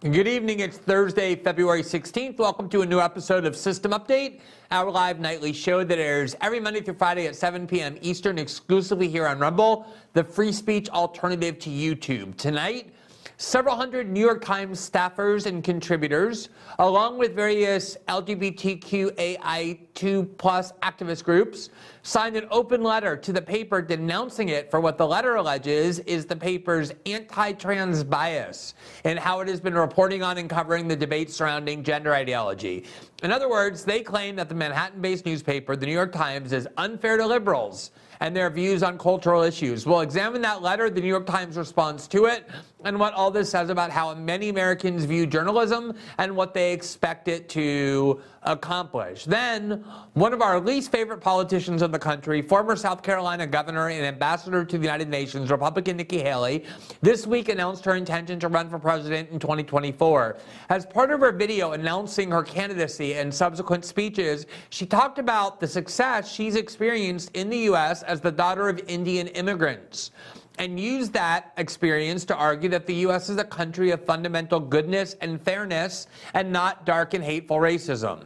Good evening. It's Thursday, February 16th. Welcome to a new episode of System Update, our live nightly show that airs every Monday through Friday at 7 p.m. Eastern, exclusively here on Rumble, the free speech alternative to YouTube. Tonight, Several hundred New York Times staffers and contributors, along with various LGBTQAI2 plus activist groups, signed an open letter to the paper denouncing it for what the letter alleges is the paper's anti-trans bias and how it has been reporting on and covering the debate surrounding gender ideology. In other words, they claim that the Manhattan-based newspaper, the New York Times, is unfair to liberals and their views on cultural issues. We'll examine that letter, the New York Times response to it, and what all this says about how many Americans view journalism and what they expect it to accomplish. Then, one of our least favorite politicians in the country, former South Carolina governor and ambassador to the United Nations, Republican Nikki Haley, this week announced her intention to run for president in 2024. As part of her video announcing her candidacy and subsequent speeches, she talked about the success she's experienced in the U.S. as the daughter of Indian immigrants and use that experience to argue that the U.S. is a country of fundamental goodness and fairness and not dark and hateful racism.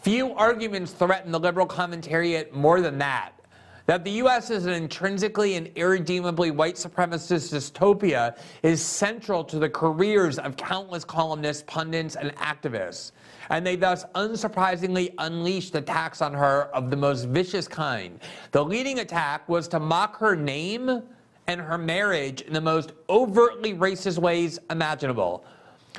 Few arguments threaten the liberal commentariat more than that. That the U.S. is an intrinsically and irredeemably white supremacist dystopia is central to the careers of countless columnists, pundits, and activists. And they thus unsurprisingly unleashed attacks on her of the most vicious kind. The leading attack was to mock her name and her marriage in the most overtly racist ways imaginable.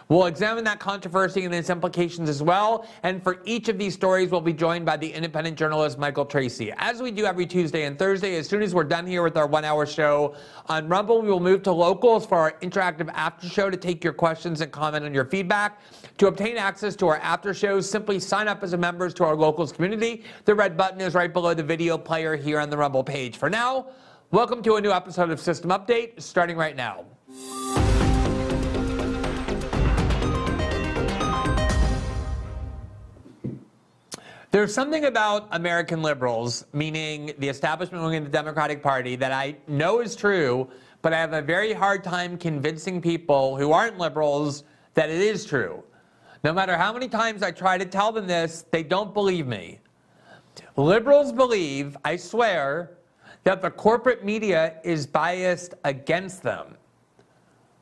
We'll examine that controversy and its implications as well. And for each of these stories, we'll be joined by the independent journalist Michael Tracey. As we do every Tuesday and Thursday, as soon as we're done here with our one hour show on Rumble, we will move to locals for our interactive after show to take your questions and comment on your feedback. To obtain access to our after shows, simply sign up as a member to our locals community. The red button is right below the video player here on the Rumble page. For now, Welcome to a new episode of System Update, starting right now. There's something about American liberals, meaning the establishment wing of the Democratic Party, that I know is true, but I have a very hard time convincing people who aren't liberals that it is true. No matter how many times I try to tell them this, they don't believe me. Liberals believe, I swear, that the corporate media is biased against them.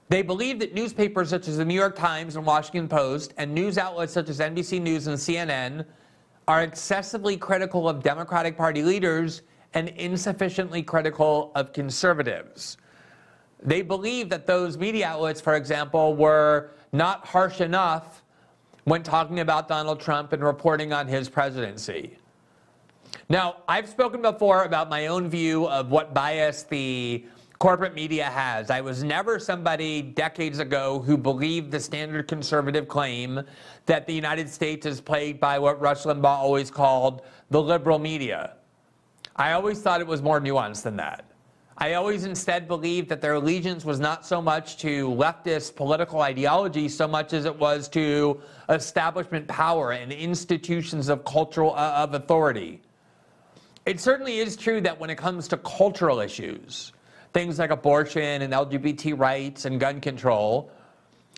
They believe that newspapers such as the New York Times and Washington Post and news outlets such as NBC News and CNN are excessively critical of Democratic Party leaders and insufficiently critical of conservatives. They believe that those media outlets, for example, were not harsh enough when talking about Donald Trump and reporting on his presidency. Now, I've spoken before about my own view of what bias the corporate media has. I was never somebody decades ago who believed the standard conservative claim that the United States is plagued by what Rush Limbaugh always called the liberal media. I always thought it was more nuanced than that. I always instead believed that their allegiance was not so much to leftist political ideology so much as it was to establishment power and institutions of cultural uh, of authority. It certainly is true that when it comes to cultural issues, things like abortion and LGBT rights and gun control,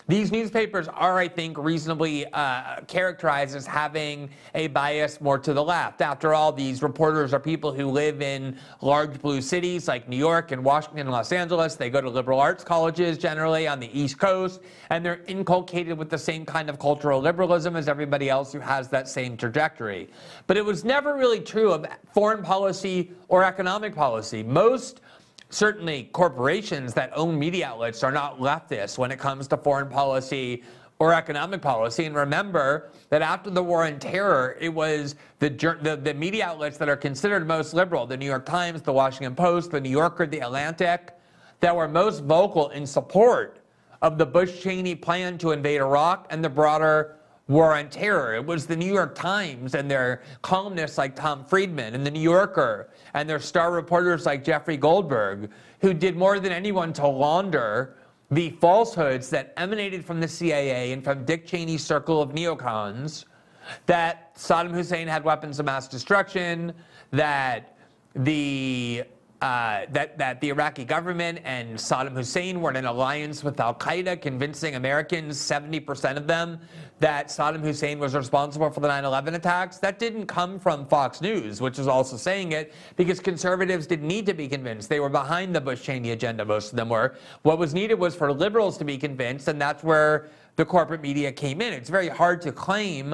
these newspapers are, I think, reasonably uh, characterized as having a bias more to the left. After all, these reporters are people who live in large blue cities like New York and Washington and Los Angeles. They go to liberal arts colleges generally on the East Coast, and they're inculcated with the same kind of cultural liberalism as everybody else who has that same trajectory. But it was never really true of foreign policy or economic policy. Most certainly corporations that own media outlets are not leftist when it comes to foreign policy or economic policy. And remember that after the war on terror, it was the, the, the, media outlets that are considered most liberal, the New York Times, the Washington Post, the New Yorker, the Atlantic, that were most vocal in support of the Bush Cheney plan to invade Iraq and the broader war on terror. It was the New York Times and their columnists like Tom Friedman and the New Yorker and their star reporters like Jeffrey Goldberg who did more than anyone to launder the falsehoods that emanated from the CIA and from Dick Cheney's circle of neocons that Saddam Hussein had weapons of mass destruction, that the uh, that, that the Iraqi government and Saddam Hussein were in an alliance with Al Qaeda, convincing Americans, 70% of them, that Saddam Hussein was responsible for the 9 11 attacks. That didn't come from Fox News, which is also saying it, because conservatives didn't need to be convinced. They were behind the Bush Cheney agenda, most of them were. What was needed was for liberals to be convinced, and that's where the corporate media came in. It's very hard to claim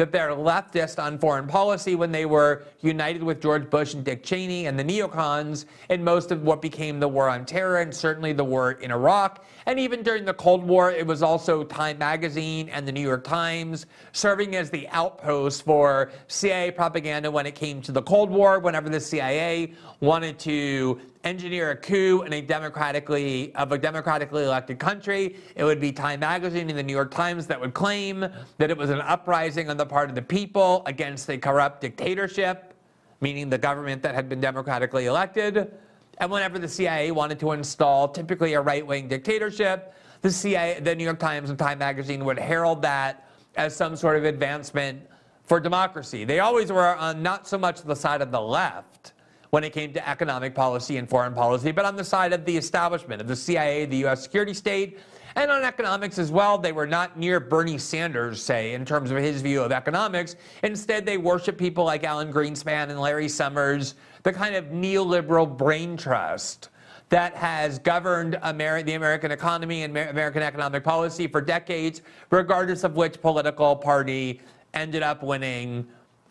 that they're leftist on foreign policy when they were united with George Bush and Dick Cheney and the neocons in most of what became the war on terror and certainly the war in Iraq. And even during the Cold War, it was also Time Magazine and the New York Times serving as the outpost for CIA propaganda when it came to the Cold War, whenever the CIA wanted to engineer a coup in a democratically of a democratically elected country. It would be Time Magazine and the New York Times that would claim that it was an uprising on the part of the people against a corrupt dictatorship, meaning the government that had been democratically elected. And whenever the CIA wanted to install typically a right-wing dictatorship, the CIA, the New York Times and Time Magazine would herald that as some sort of advancement for democracy. They always were on not so much the side of the left when it came to economic policy and foreign policy, but on the side of the establishment, of the CIA, the US security state, and on economics as well. They were not near Bernie Sanders, say, in terms of his view of economics. Instead, they worship people like Alan Greenspan and Larry Summers, the kind of neoliberal brain trust that has governed the American economy and American economic policy for decades, regardless of which political party ended up winning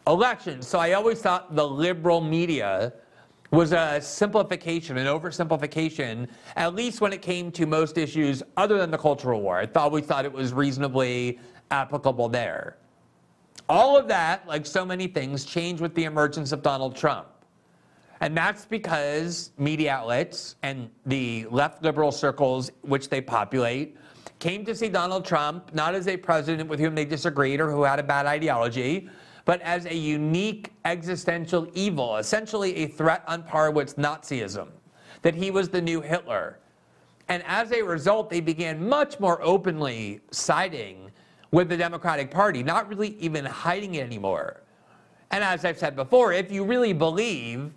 elections. So I always thought the liberal media was a simplification, an oversimplification, at least when it came to most issues other than the Cultural War. I thought we thought it was reasonably applicable there. All of that, like so many things, changed with the emergence of Donald Trump. And that's because media outlets and the left liberal circles which they populate came to see Donald Trump not as a president with whom they disagreed or who had a bad ideology, but as a unique existential evil, essentially a threat on par with Nazism, that he was the new Hitler. And as a result, they began much more openly siding with the Democratic Party, not really even hiding it anymore. And as I've said before, if you really believe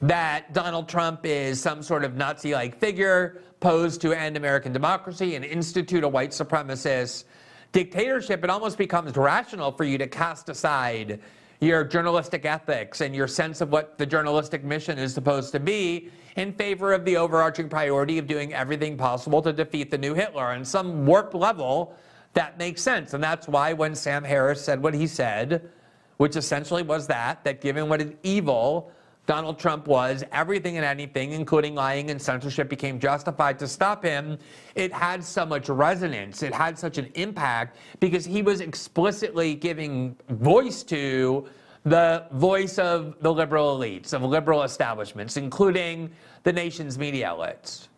that Donald Trump is some sort of Nazi like figure posed to end American democracy and institute a white supremacist dictatorship, it almost becomes rational for you to cast aside your journalistic ethics and your sense of what the journalistic mission is supposed to be in favor of the overarching priority of doing everything possible to defeat the new Hitler. On some warped level, that makes sense. And that's why when Sam Harris said what he said, which essentially was that, that given what is evil Donald Trump was, everything and anything, including lying and censorship, became justified to stop him. It had so much resonance, it had such an impact because he was explicitly giving voice to the voice of the liberal elites, of liberal establishments, including the nation's media outlets.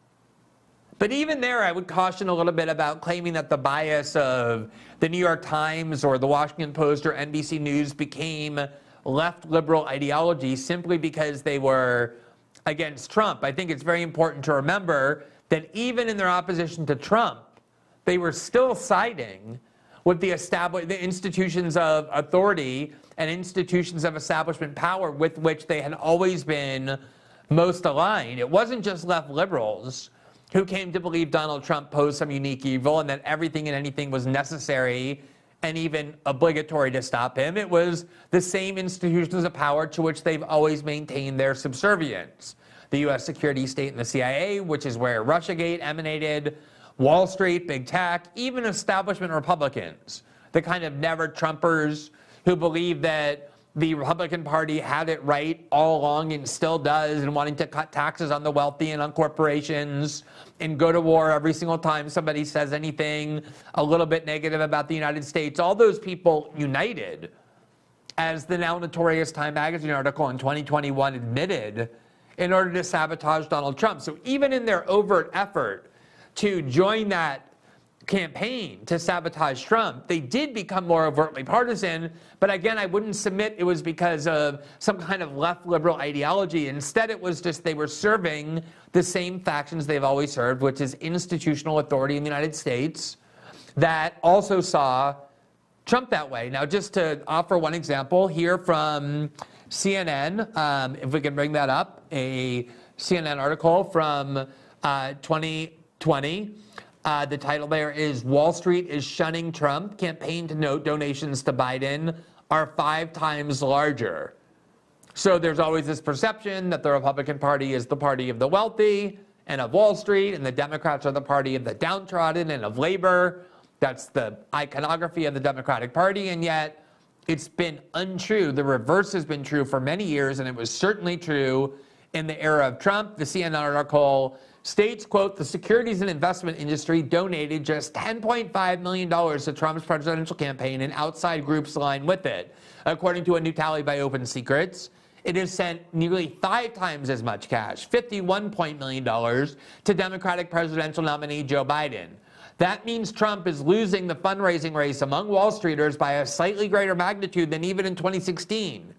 But even there, I would caution a little bit about claiming that the bias of the New York Times or the Washington Post or NBC News became left liberal ideology simply because they were against Trump. I think it's very important to remember that even in their opposition to Trump, they were still siding with the established the institutions of authority and institutions of establishment power with which they had always been most aligned. It wasn't just left liberals who came to believe Donald Trump posed some unique evil and that everything and anything was necessary and even obligatory to stop him. It was the same institutions of power to which they've always maintained their subservience. The U.S. security state and the CIA, which is where Russiagate emanated, Wall Street, big tech, even establishment Republicans, the kind of never Trumpers who believe that the Republican Party had it right all along and still does, and wanting to cut taxes on the wealthy and on corporations and go to war every single time somebody says anything a little bit negative about the United States. All those people united, as the now notorious Time Magazine article in 2021 admitted, in order to sabotage Donald Trump. So even in their overt effort to join that campaign to sabotage Trump, they did become more overtly partisan. But again, I wouldn't submit it was because of some kind of left liberal ideology. Instead, it was just they were serving the same factions they've always served, which is institutional authority in the United States, that also saw Trump that way. Now, just to offer one example here from CNN, um, if we can bring that up, a CNN article from uh, 2020. Uh, the title there is Wall Street is shunning Trump. Campaign to note donations to Biden are five times larger. So there's always this perception that the Republican Party is the party of the wealthy and of Wall Street, and the Democrats are the party of the downtrodden and of labor. That's the iconography of the Democratic Party, and yet it's been untrue. The reverse has been true for many years, and it was certainly true in the era of Trump. The CNN article states, quote, the securities and investment industry donated just $10.5 million to Trump's presidential campaign and outside groups aligned with it. According to a new tally by Open Secrets, it has sent nearly five times as much cash, $51 million, to Democratic presidential nominee Joe Biden. That means Trump is losing the fundraising race among Wall Streeters by a slightly greater magnitude than even in 2016.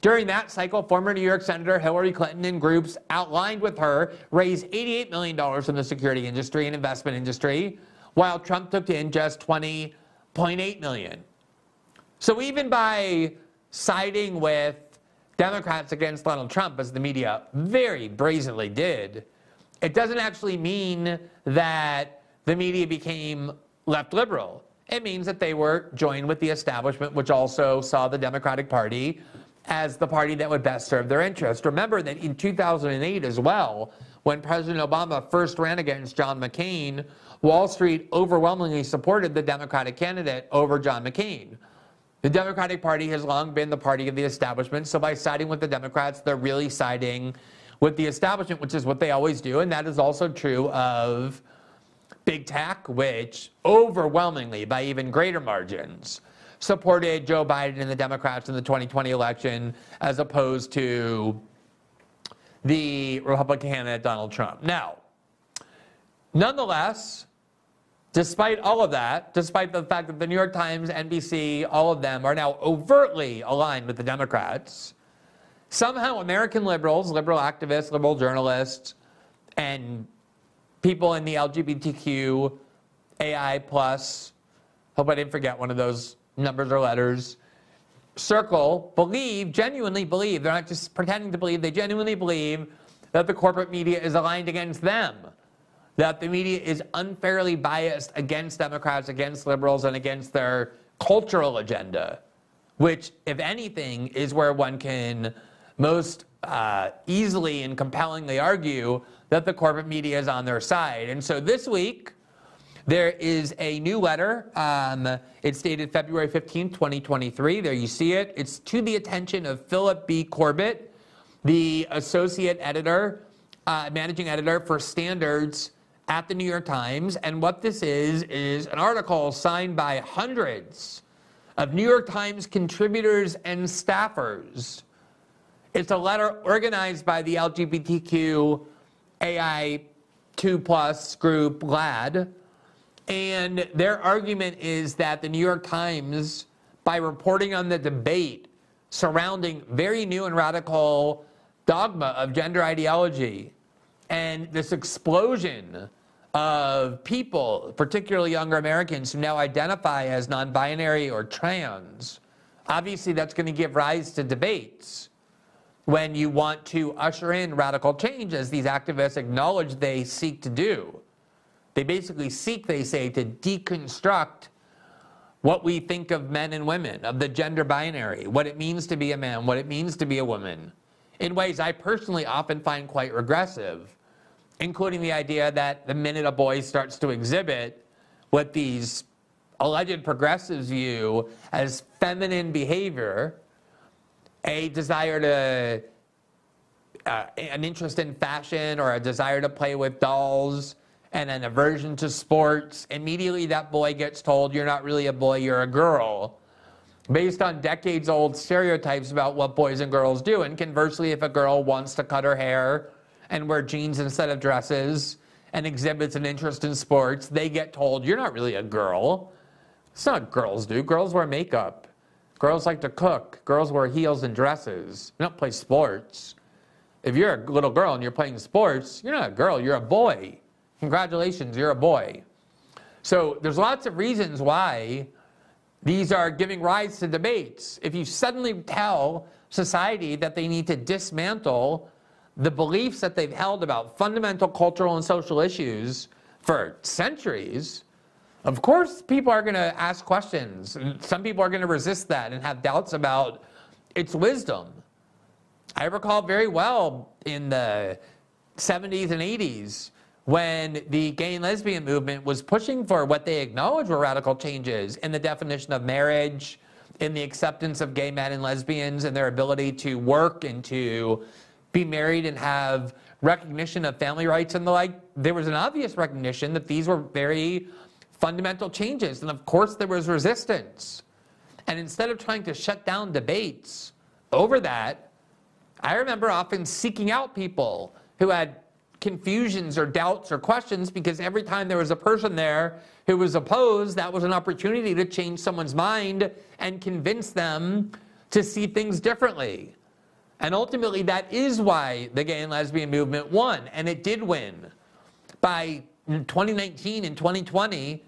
During that cycle, former New York Senator Hillary Clinton and groups outlined with her raised $88 million from the security industry and investment industry, while Trump took in just 20.8 million. So even by siding with Democrats against Donald Trump, as the media very brazenly did, it doesn't actually mean that the media became left liberal. It means that they were joined with the establishment, which also saw the Democratic Party as the party that would best serve their interest. Remember that in 2008 as well, when President Obama first ran against John McCain, Wall Street overwhelmingly supported the Democratic candidate over John McCain. The Democratic Party has long been the party of the establishment, so by siding with the Democrats, they're really siding with the establishment, which is what they always do, and that is also true of big tech, which overwhelmingly, by even greater margins, supported Joe Biden and the Democrats in the 2020 election as opposed to the Republican candidate Donald Trump. Now, nonetheless, despite all of that, despite the fact that the New York Times, NBC, all of them are now overtly aligned with the Democrats, somehow American liberals, liberal activists, liberal journalists, and people in the LGBTQ, AI plus, hope I didn't forget one of those numbers or letters, circle believe, genuinely believe, they're not just pretending to believe, they genuinely believe that the corporate media is aligned against them. That the media is unfairly biased against Democrats, against liberals, and against their cultural agenda, which, if anything, is where one can most uh, easily and compellingly argue that the corporate media is on their side. And so this week, there is a new letter. Um, it's dated February 15, 2023. There you see it. It's to the attention of Philip B. Corbett, the associate editor, uh, managing editor for standards at the New York Times. And what this is, is an article signed by hundreds of New York Times contributors and staffers it's a letter organized by the LGBTQ AI 2 plus group, GLAAD. And their argument is that the New York Times, by reporting on the debate surrounding very new and radical dogma of gender ideology and this explosion of people, particularly younger Americans, who now identify as non binary or trans, obviously that's going to give rise to debates when you want to usher in radical change, as these activists acknowledge they seek to do. They basically seek, they say, to deconstruct what we think of men and women, of the gender binary, what it means to be a man, what it means to be a woman, in ways I personally often find quite regressive, including the idea that the minute a boy starts to exhibit what these alleged progressives view as feminine behavior, a desire to, uh, an interest in fashion or a desire to play with dolls and an aversion to sports, immediately that boy gets told, you're not really a boy, you're a girl. Based on decades old stereotypes about what boys and girls do. And conversely, if a girl wants to cut her hair and wear jeans instead of dresses and exhibits an interest in sports, they get told, you're not really a girl. It's not girls do. Girls wear makeup. Girls like to cook. Girls wear heels and dresses. You don't play sports. If you're a little girl and you're playing sports, you're not a girl, you're a boy. Congratulations, you're a boy. So there's lots of reasons why these are giving rise to debates. If you suddenly tell society that they need to dismantle the beliefs that they've held about fundamental cultural and social issues for centuries, of course, people are going to ask questions. Some people are going to resist that and have doubts about its wisdom. I recall very well in the 70s and 80s when the gay and lesbian movement was pushing for what they acknowledged were radical changes in the definition of marriage, in the acceptance of gay men and lesbians, and their ability to work and to be married and have recognition of family rights and the like, there was an obvious recognition that these were very fundamental changes. And of course, there was resistance. And instead of trying to shut down debates over that, I remember often seeking out people who had confusions or doubts or questions because every time there was a person there who was opposed, that was an opportunity to change someone's mind and convince them to see things differently. And ultimately, that is why the gay and lesbian movement won, and it did win. By 2019 and 2020,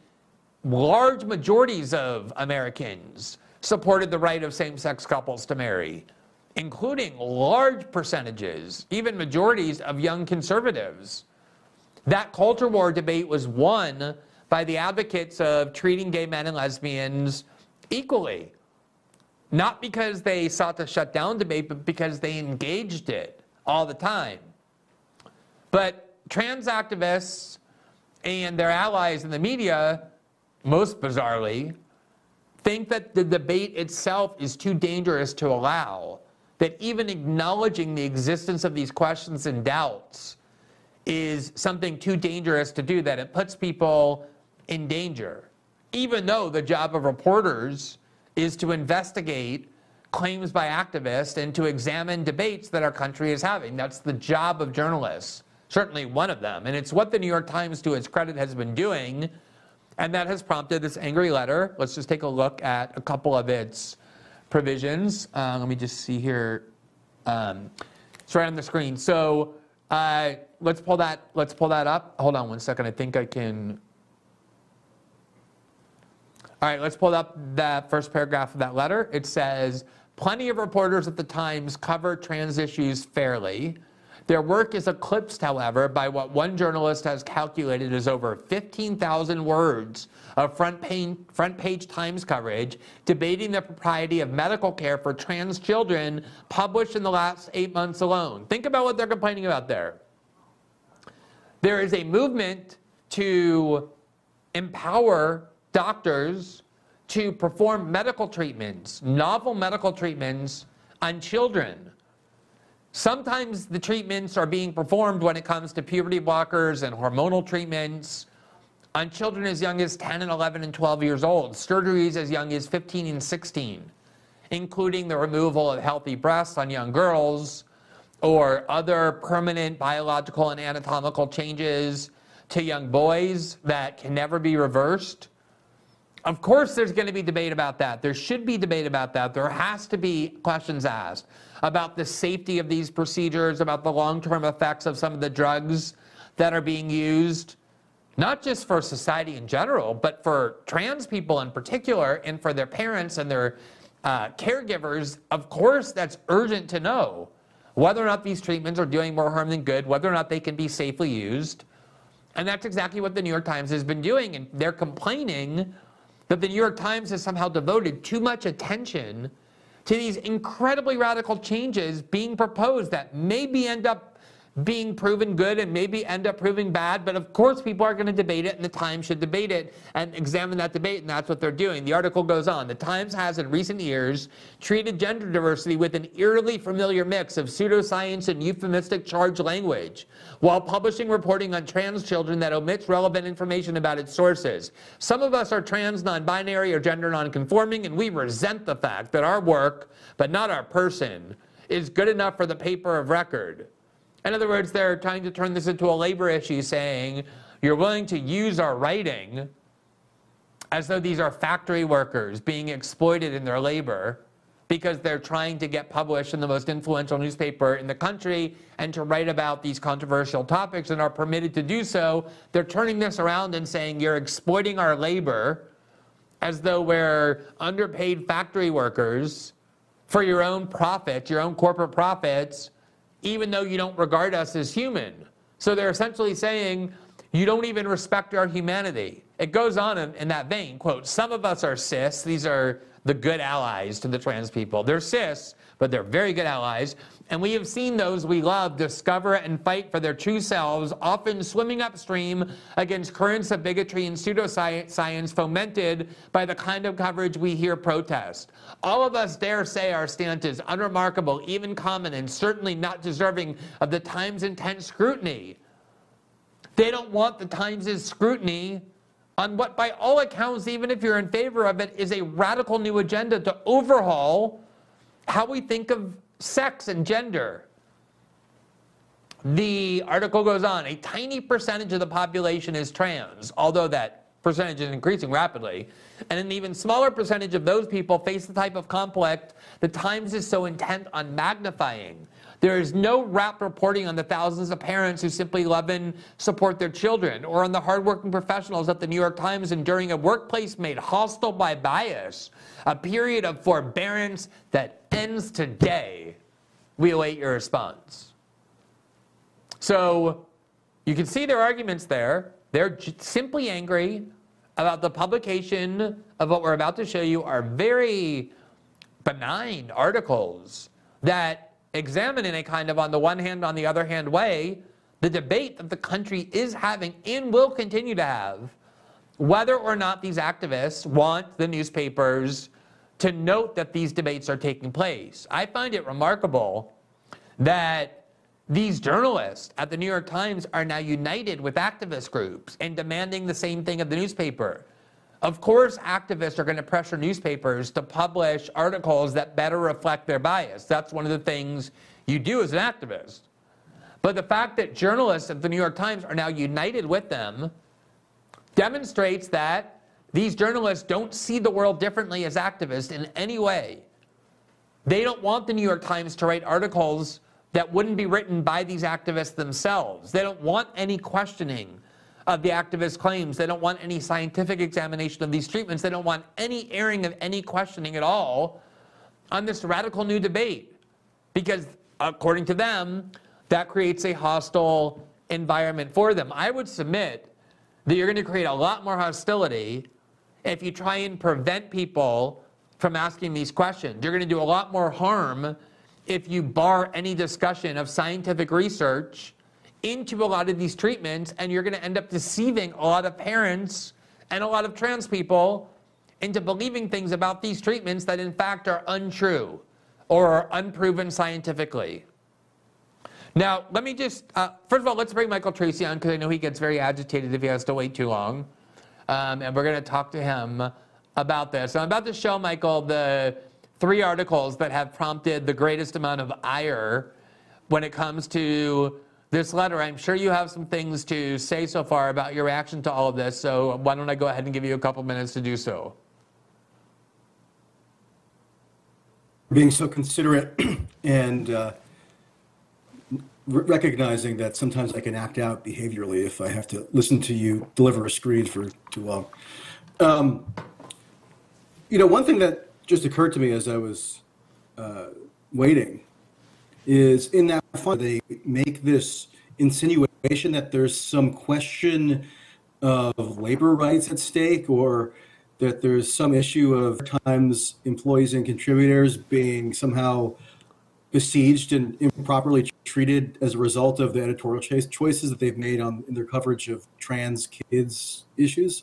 large majorities of Americans supported the right of same sex couples to marry, including large percentages, even majorities of young conservatives. That culture war debate was won by the advocates of treating gay men and lesbians equally not because they sought to shut down debate, but because they engaged it all the time. But trans activists and their allies in the media, most bizarrely, think that the debate itself is too dangerous to allow. That even acknowledging the existence of these questions and doubts is something too dangerous to do, that it puts people in danger. Even though the job of reporters is to investigate claims by activists and to examine debates that our country is having. That's the job of journalists, certainly one of them. And it's what the New York Times, to its credit, has been doing. And that has prompted this angry letter. Let's just take a look at a couple of its provisions. Uh, let me just see here. Um, it's right on the screen. So uh, let's pull that. Let's pull that up. Hold on one second. I think I can all right, let's pull up the first paragraph of that letter. It says, plenty of reporters at the Times cover trans issues fairly. Their work is eclipsed, however, by what one journalist has calculated as over 15,000 words of front page, front page Times coverage debating the propriety of medical care for trans children published in the last eight months alone. Think about what they're complaining about there. There is a movement to empower doctors to perform medical treatments, novel medical treatments on children. Sometimes the treatments are being performed when it comes to puberty blockers and hormonal treatments on children as young as 10 and 11 and 12 years old, surgeries as young as 15 and 16, including the removal of healthy breasts on young girls or other permanent biological and anatomical changes to young boys that can never be reversed. Of course, there's going to be debate about that. There should be debate about that. There has to be questions asked about the safety of these procedures, about the long term effects of some of the drugs that are being used, not just for society in general, but for trans people in particular, and for their parents and their uh, caregivers. Of course, that's urgent to know whether or not these treatments are doing more harm than good, whether or not they can be safely used. And that's exactly what the New York Times has been doing. And they're complaining that the New York Times has somehow devoted too much attention to these incredibly radical changes being proposed that maybe end up being proven good and maybe end up proving bad. But of course, people are going to debate it, and the Times should debate it and examine that debate, and that's what they're doing. The article goes on. The Times has, in recent years, treated gender diversity with an eerily familiar mix of pseudoscience and euphemistic charged language, while publishing reporting on trans children that omits relevant information about its sources. Some of us are trans, non binary, or gender non-conforming, and we resent the fact that our work, but not our person, is good enough for the paper of record. In other words, they're trying to turn this into a labor issue, saying you're willing to use our writing as though these are factory workers being exploited in their labor because they're trying to get published in the most influential newspaper in the country and to write about these controversial topics and are permitted to do so. They're turning this around and saying you're exploiting our labor as though we're underpaid factory workers for your own profit, your own corporate profits, even though you don't regard us as human. So they're essentially saying, you don't even respect our humanity. It goes on in, in, that vein, quote, some of us are cis, these are the good allies to the trans people. They're cis, but they're very good allies. And we have seen those we love discover and fight for their true selves, often swimming upstream against currents of bigotry and pseudoscience fomented by the kind of coverage we hear protest. All of us dare say our stance is unremarkable, even common, and certainly not deserving of the Times' intense scrutiny. They don't want the Times' scrutiny on what, by all accounts, even if you're in favor of it, is a radical new agenda to overhaul how we think of sex and gender. The article goes on a tiny percentage of the population is trans, although that percentage is increasing rapidly. And an even smaller percentage of those people face the type of conflict the Times is so intent on magnifying. There is no rapt reporting on the thousands of parents who simply love and support their children, or on the hardworking professionals at the New York Times enduring a workplace made hostile by bias, a period of forbearance that ends today. We await your response. So you can see their arguments there. They're simply angry about the publication of what we're about to show you are very benign articles that examine in a kind of on the one hand, on the other hand way, the debate that the country is having and will continue to have whether or not these activists want the newspapers to note that these debates are taking place. I find it remarkable that these journalists at the New York Times are now united with activist groups and demanding the same thing of the newspaper. Of course, activists are going to pressure newspapers to publish articles that better reflect their bias. That's one of the things you do as an activist. But the fact that journalists at the New York Times are now united with them demonstrates that these journalists don't see the world differently as activists in any way. They don't want the New York Times to write articles that wouldn't be written by these activists themselves. They don't want any questioning of the activist claims. They don't want any scientific examination of these treatments. They don't want any airing of any questioning at all on this radical new debate. Because according to them, that creates a hostile environment for them. I would submit that you're going to create a lot more hostility if you try and prevent people from asking these questions. You're going to do a lot more harm if you bar any discussion of scientific research into a lot of these treatments, and you're going to end up deceiving a lot of parents and a lot of trans people into believing things about these treatments that in fact are untrue or are unproven scientifically. Now, let me just, uh, first of all, let's bring Michael Tracey on because I know he gets very agitated if he has to wait too long. Um, and we're going to talk to him about this. So I'm about to show Michael the three articles that have prompted the greatest amount of ire when it comes to this letter. I'm sure you have some things to say so far about your reaction to all of this, so why don't I go ahead and give you a couple minutes to do so? Being so considerate and uh, recognizing that sometimes I can act out behaviorally if I have to listen to you deliver a screed for too long. Um, you know, one thing that just occurred to me as I was uh, waiting is in that fund they make this insinuation that there's some question of labor rights at stake or that there's some issue of times employees and contributors being somehow besieged and improperly treated as a result of the editorial choices that they've made on in their coverage of trans kids issues.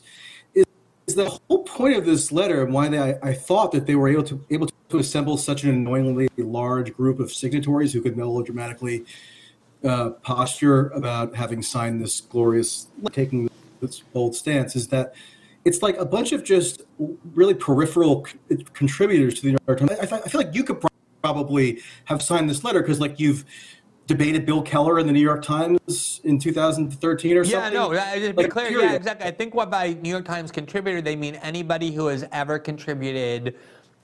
is, is the whole point of this letter and why they, I, I thought that they were able to able to assemble such an annoyingly large group of signatories who could melodramatically uh, posture about having signed this glorious taking this bold stance is that it's like a bunch of just really peripheral contributors to the New York Times. I, I feel like you could probably have signed this letter because like you've debated Bill Keller in the New York Times in 2013 or yeah, something. Yeah, no, to be like, clear, yeah, exactly. I think what by New York Times contributor they mean anybody who has ever contributed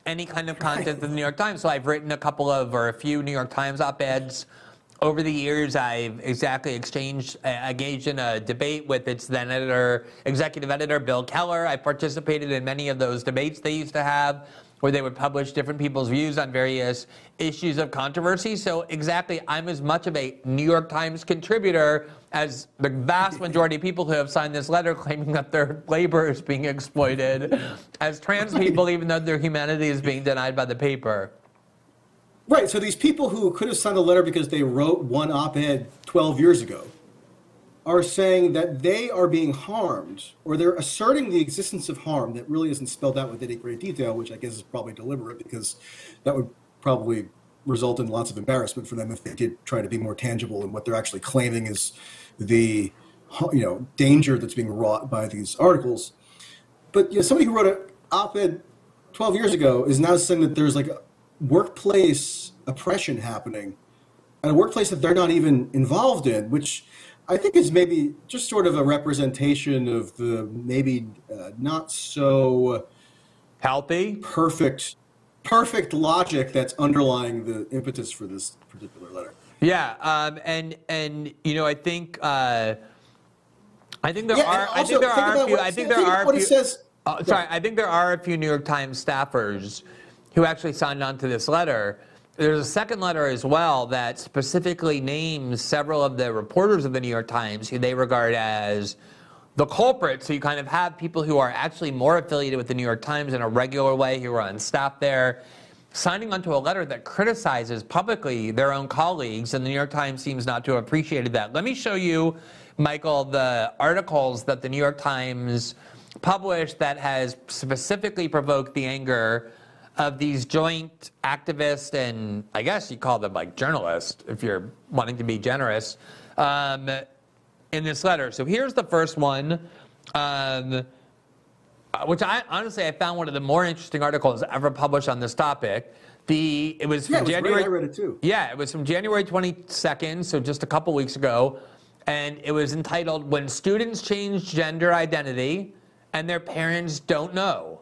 any kind of content right. to the New York Times. So I've written a couple of or a few New York Times op-eds over the years, I've exactly exchanged, uh, engaged in a debate with its then editor, executive editor, Bill Keller. I participated in many of those debates they used to have where they would publish different people's views on various issues of controversy. So, exactly, I'm as much of a New York Times contributor as the vast majority of people who have signed this letter claiming that their labor is being exploited, as trans people, even though their humanity is being denied by the paper. Right. So these people who could have signed a letter because they wrote one op ed 12 years ago are saying that they are being harmed, or they're asserting the existence of harm that really isn't spelled out with any great detail, which I guess is probably deliberate because that would probably result in lots of embarrassment for them if they did try to be more tangible in what they're actually claiming is the you know danger that's being wrought by these articles. But you know, somebody who wrote an op-ed 12 years ago is now saying that there's like workplace oppression happening at a workplace that they're not even involved in, which I think is maybe just sort of a representation of the maybe uh, not so healthy, perfect, perfect logic that's underlying the impetus for this particular letter. Yeah, um, and and you know I think uh, I think there yeah, are I think there are a few I think there are a few. Says, uh, sorry, I think there are a few New York Times staffers who actually signed on to this letter there's a second letter as well that specifically names several of the reporters of the New York Times who they regard as the culprits. So you kind of have people who are actually more affiliated with the New York Times in a regular way, who are on staff there, signing onto a letter that criticizes publicly their own colleagues, and the New York Times seems not to have appreciated that. Let me show you, Michael, the articles that the New York Times published that has specifically provoked the anger of these joint activists and I guess you call them like journalists if you're wanting to be generous um, in this letter. So here's the first one, um, which I honestly I found one of the more interesting articles ever published on this topic. The it was from yeah, it was January. Great. I read it too. Yeah, it was from January 22nd, so just a couple weeks ago, and it was entitled "When Students Change Gender Identity and Their Parents Don't Know."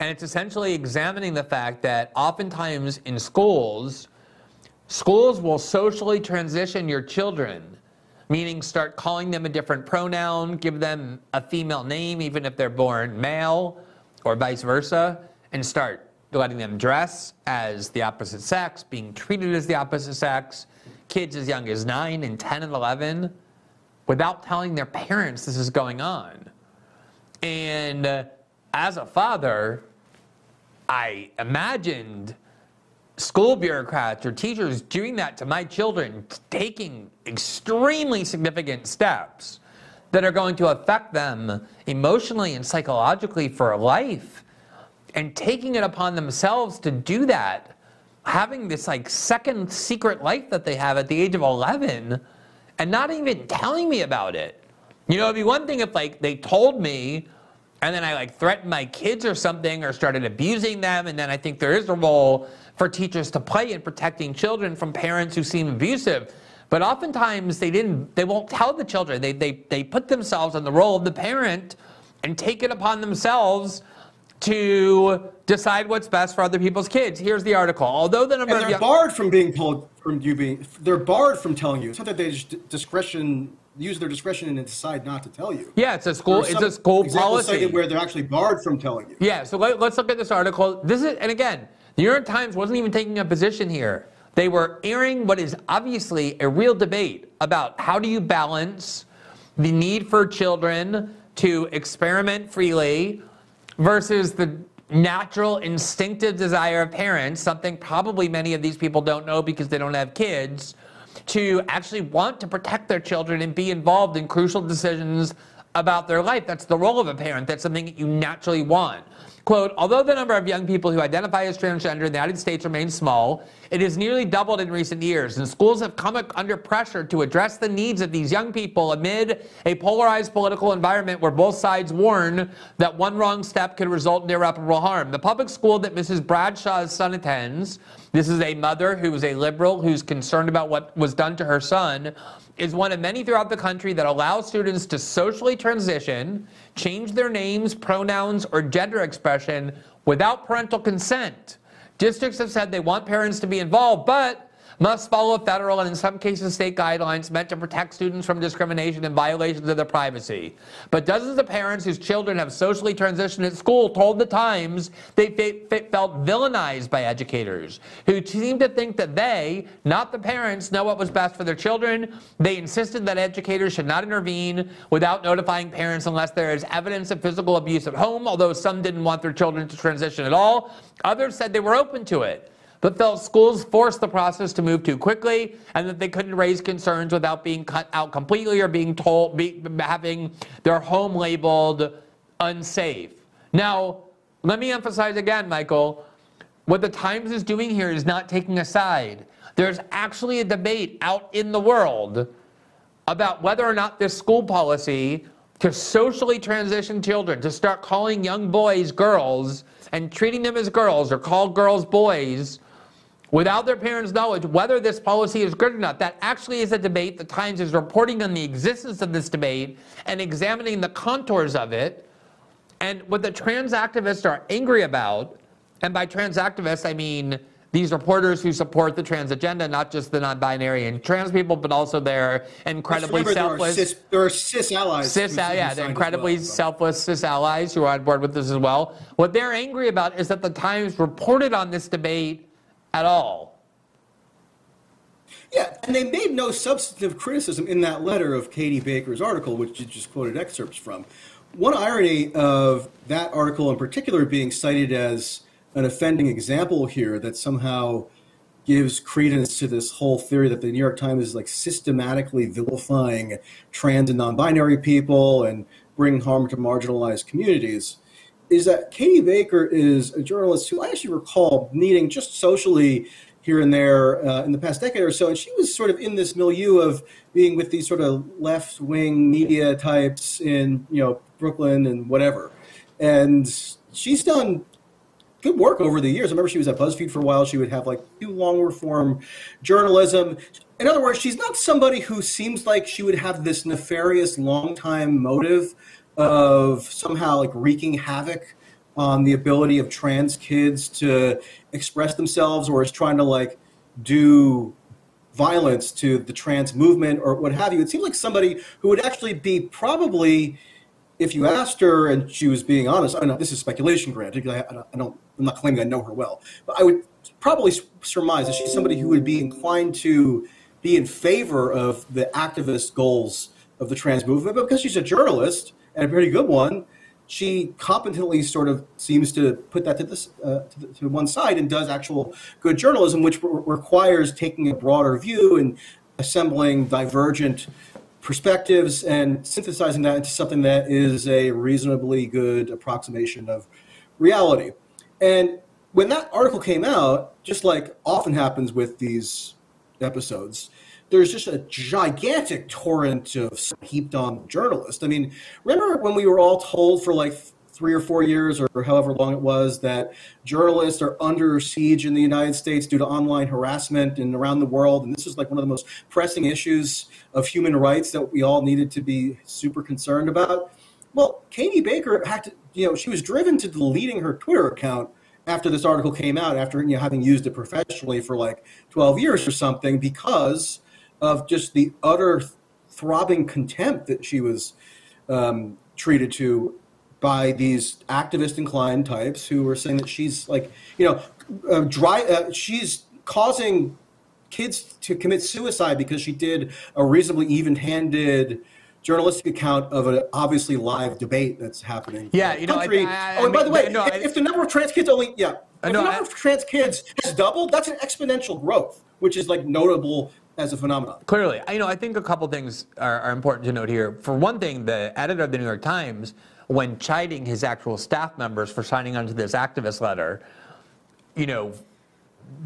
And it's essentially examining the fact that oftentimes in schools, schools will socially transition your children, meaning start calling them a different pronoun, give them a female name, even if they're born male, or vice versa, and start letting them dress as the opposite sex, being treated as the opposite sex, kids as young as 9 and 10 and 11, without telling their parents this is going on. And uh, as a father, I imagined school bureaucrats or teachers doing that to my children, taking extremely significant steps that are going to affect them emotionally and psychologically for life, and taking it upon themselves to do that, having this like second secret life that they have at the age of 11, and not even telling me about it. You know, it'd be one thing if like they told me and then I like threatened my kids or something or started abusing them. And then I think there is a role for teachers to play in protecting children from parents who seem abusive. But oftentimes they didn't they won't tell the children. They they they put themselves in the role of the parent and take it upon themselves to decide what's best for other people's kids. Here's the article. Although the number and they're young- barred from being told from you being they're barred from telling you. It's not that they just discretion use their discretion and decide not to tell you. Yeah, it's a school. It's a school policy where they're actually barred from telling you. Yeah. So let, us look at this article. This is, and again, the New York Times wasn't even taking a position here. They were airing what is obviously a real debate about how do you balance the need for children to experiment freely versus the natural instinctive desire of parents, something probably many of these people don't know because they don't have kids, to actually want to protect their children and be involved in crucial decisions about their life. That's the role of a parent. That's something that you naturally want. Quote, although the number of young people who identify as transgender in the United States remains small, it has nearly doubled in recent years, and schools have come under pressure to address the needs of these young people amid a polarized political environment where both sides warn that one wrong step could result in irreparable harm. The public school that Mrs. Bradshaw's son attends, this is a mother who is a liberal who's concerned about what was done to her son, is one of many throughout the country that allows students to socially transition, change their names, pronouns, or gender expression without parental consent. Districts have said they want parents to be involved, but must follow federal and in some cases state guidelines meant to protect students from discrimination and violations of their privacy. But dozens of parents whose children have socially transitioned at school told the Times they felt villainized by educators who seemed to think that they, not the parents, know what was best for their children. They insisted that educators should not intervene without notifying parents unless there is evidence of physical abuse at home, although some didn't want their children to transition at all. Others said they were open to it but felt schools forced the process to move too quickly and that they couldn't raise concerns without being cut out completely or being told, be, having their home labeled unsafe. Now, let me emphasize again, Michael, what the Times is doing here is not taking a side. There's actually a debate out in the world about whether or not this school policy to socially transition children, to start calling young boys girls and treating them as girls or call girls boys without their parents' knowledge whether this policy is good or not. That actually is a debate. The Times is reporting on the existence of this debate and examining the contours of it. And what the trans activists are angry about, and by trans activists, I mean these reporters who support the trans agenda, not just the non-binary and trans people, but also their incredibly selfless. There are, cis, there are cis allies. Cis, uh, yeah, they're incredibly well, selfless cis allies who are on board with this as well. What they're angry about is that the Times reported on this debate at all. Yeah, and they made no substantive criticism in that letter of Katie Baker's article, which you just quoted excerpts from. One irony of that article in particular being cited as an offending example here that somehow gives credence to this whole theory that the New York Times is like systematically vilifying trans and non-binary people and bringing harm to marginalized communities is that Katie Baker is a journalist who I actually recall meeting just socially here and there uh, in the past decade or so, and she was sort of in this milieu of being with these sort of left-wing media types in you know Brooklyn and whatever, and she's done good work over the years. I remember she was at BuzzFeed for a while. She would have like do long form journalism. In other words, she's not somebody who seems like she would have this nefarious long time motive of somehow like wreaking havoc on the ability of trans kids to express themselves or is trying to like do violence to the trans movement or what have you. It seems like somebody who would actually be probably, if you asked her and she was being honest, I know this is speculation, granted, I, I don't, I'm not claiming I know her well, but I would probably surmise that she's somebody who would be inclined to be in favor of the activist goals of the trans movement, but because she's a journalist, and a pretty good one, she competently sort of seems to put that to this uh, to, the, to, one side and does actual good journalism, which re- requires taking a broader view and assembling divergent perspectives and synthesizing that into something that is a reasonably good approximation of reality. And when that article came out, just like often happens with these episodes, there's just a gigantic torrent of heaped on journalists. I mean, remember when we were all told for like three or four years or however long it was that journalists are under siege in the United States due to online harassment and around the world. And this is like one of the most pressing issues of human rights that we all needed to be super concerned about. Well, Katie Baker had to, you know, she was driven to deleting her Twitter account after this article came out, after you know having used it professionally for like 12 years or something, because of just the utter throbbing contempt that she was um, treated to by these activist inclined types who were saying that she's like, you know, uh, dry, uh, she's causing kids to commit suicide because she did a reasonably even handed journalistic account of an obviously live debate that's happening. Yeah, you know. I, I, I, oh, and by the way, no, if, if, the number of trans kids only, yeah, if no, the number of trans kids has doubled, that's an exponential growth, which is like notable as a phenomenon. Clearly, you know, I think a couple things are, are important to note here. For one thing, the editor of the New York Times, when chiding his actual staff members for signing onto this activist letter, you know,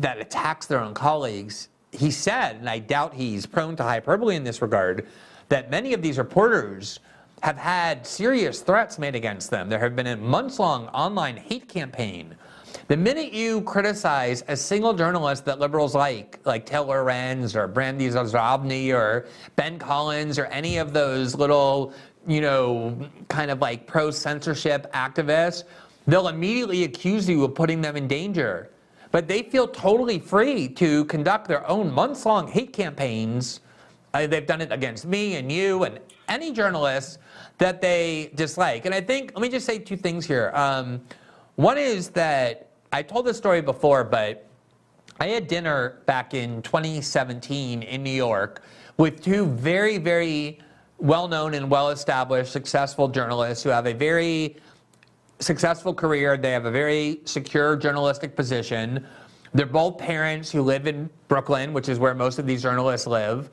that attacks their own colleagues, he said, and I doubt he's prone to hyperbole in this regard, that many of these reporters have had serious threats made against them. There have been a months long online hate campaign the minute you criticize a single journalist that liberals like, like Taylor Lorenz or Brandy Zadrozny or Ben Collins or any of those little, you know, kind of like pro censorship activists, they'll immediately accuse you of putting them in danger. but they feel totally free to conduct their own months long hate campaigns. Uh, they've done it against me and you and any journalist that they dislike. And I think, let me just say two things here. Um, one is that I told this story before, but I had dinner back in 2017 in New York with two very, very well known and well established, successful journalists who have a very successful career. They have a very secure journalistic position. They're both parents who live in Brooklyn, which is where most of these journalists live.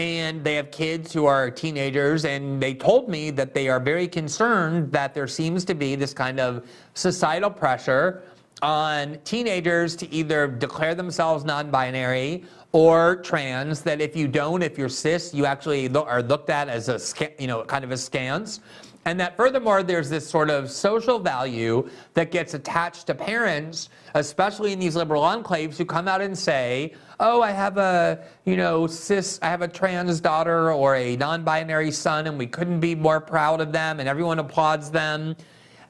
And they have kids who are teenagers, and they told me that they are very concerned that there seems to be this kind of societal pressure on teenagers to either declare themselves non binary or trans, that if you don't, if you're cis, you actually are looked at as a, you know, kind of a scance. And that furthermore, there's this sort of social value that gets attached to parents, especially in these liberal enclaves who come out and say, oh, I have a, you know, cis, I have a trans daughter or a non-binary son and we couldn't be more proud of them and everyone applauds them.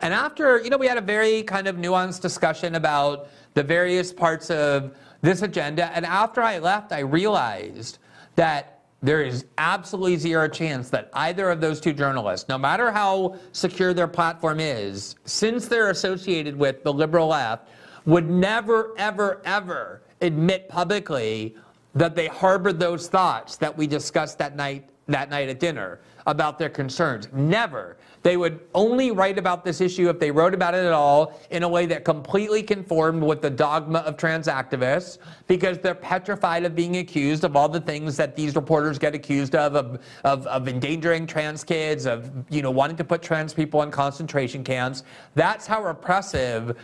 And after, you know, we had a very kind of nuanced discussion about the various parts of this agenda. And after I left, I realized that there is absolutely zero chance that either of those two journalists, no matter how secure their platform is, since they're associated with the liberal left, would never, ever, ever admit publicly that they harbored those thoughts that we discussed that night that night at dinner about their concerns. Never. They would only write about this issue if they wrote about it at all in a way that completely conformed with the dogma of trans activists because they're petrified of being accused of all the things that these reporters get accused of, of, of, of endangering trans kids, of you know wanting to put trans people in concentration camps. That's how repressive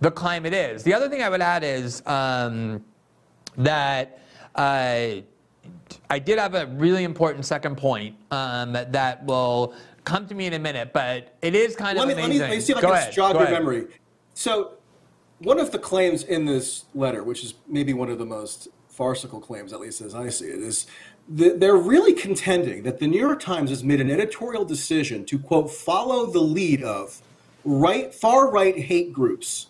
the climate is. The other thing I would add is um, that uh, I did have a really important second point um, that will come to me in a minute, but it is kind let of me, amazing. Let me, let me see if Go I can ahead. jog Go your ahead. memory. So, one of the claims in this letter, which is maybe one of the most farcical claims, at least as I see it, is that they're really contending that the New York Times has made an editorial decision to quote follow the lead of right far right hate groups.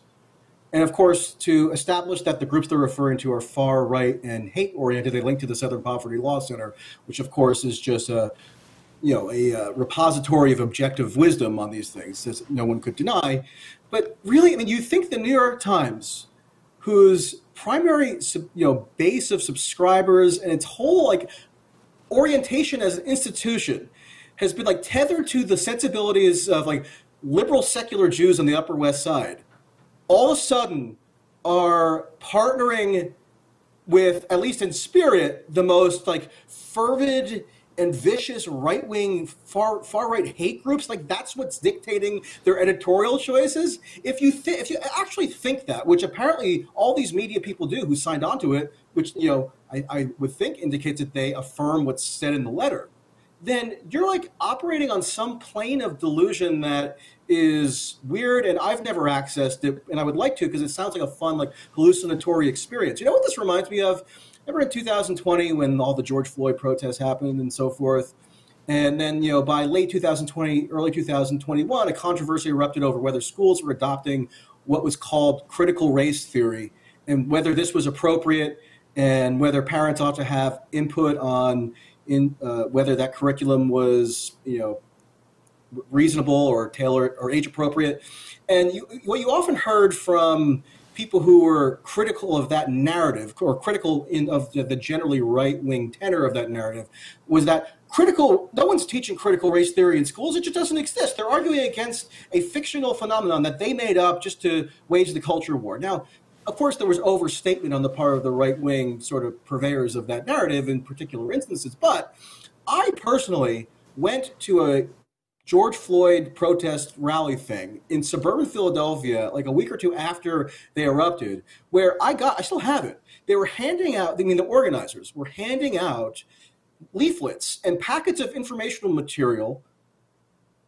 And of course, to establish that the groups they're referring to are far right and hate oriented, they link to the Southern Poverty Law Center, which of course is just a you know a uh, repository of objective wisdom on these things, as no one could deny. But really, I mean, you think the New York Times, whose primary you know base of subscribers and its whole like orientation as an institution has been like tethered to the sensibilities of like liberal secular Jews on the Upper West Side, all of a sudden are partnering with, at least in spirit, the most like fervid and vicious right wing far far right hate groups. Like that's what's dictating their editorial choices. If you th- if you actually think that, which apparently all these media people do who signed on to it, which you know I, I would think indicates that they affirm what's said in the letter then you're like operating on some plane of delusion that is weird and I've never accessed it and I would like to because it sounds like a fun like hallucinatory experience. You know what this reminds me of? Remember in 2020 when all the George Floyd protests happened and so forth? And then, you know, by late 2020, early 2021, a controversy erupted over whether schools were adopting what was called critical race theory and whether this was appropriate and whether parents ought to have input on in uh, whether that curriculum was you know reasonable or tailored or age appropriate. And you, what you often heard from people who were critical of that narrative or critical in, of the, the generally right wing tenor of that narrative was that critical no one's teaching critical race theory in schools. It just doesn't exist. They're arguing against a fictional phenomenon that they made up just to wage the culture war. Now of course, there was overstatement on the part of the right wing sort of purveyors of that narrative in particular instances. But I personally went to a George Floyd protest rally thing in suburban Philadelphia, like a week or two after they erupted, where I got, I still have it. They were handing out, I mean, the organizers were handing out leaflets and packets of informational material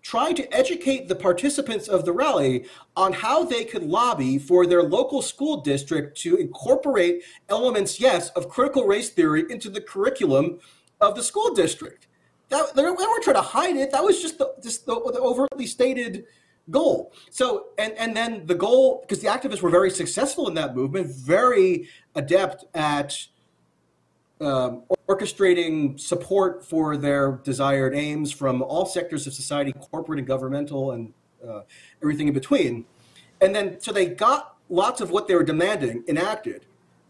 trying to educate the participants of the rally on how they could lobby for their local school district to incorporate elements, yes, of critical race theory into the curriculum of the school district. That, they weren't trying to hide it. That was just the, just the, the overtly stated goal. So, and and then the goal, because the activists were very successful in that movement, very adept at um, orchestrating support for their desired aims from all sectors of society, corporate and governmental, and uh, everything in between. And then, so they got lots of what they were demanding enacted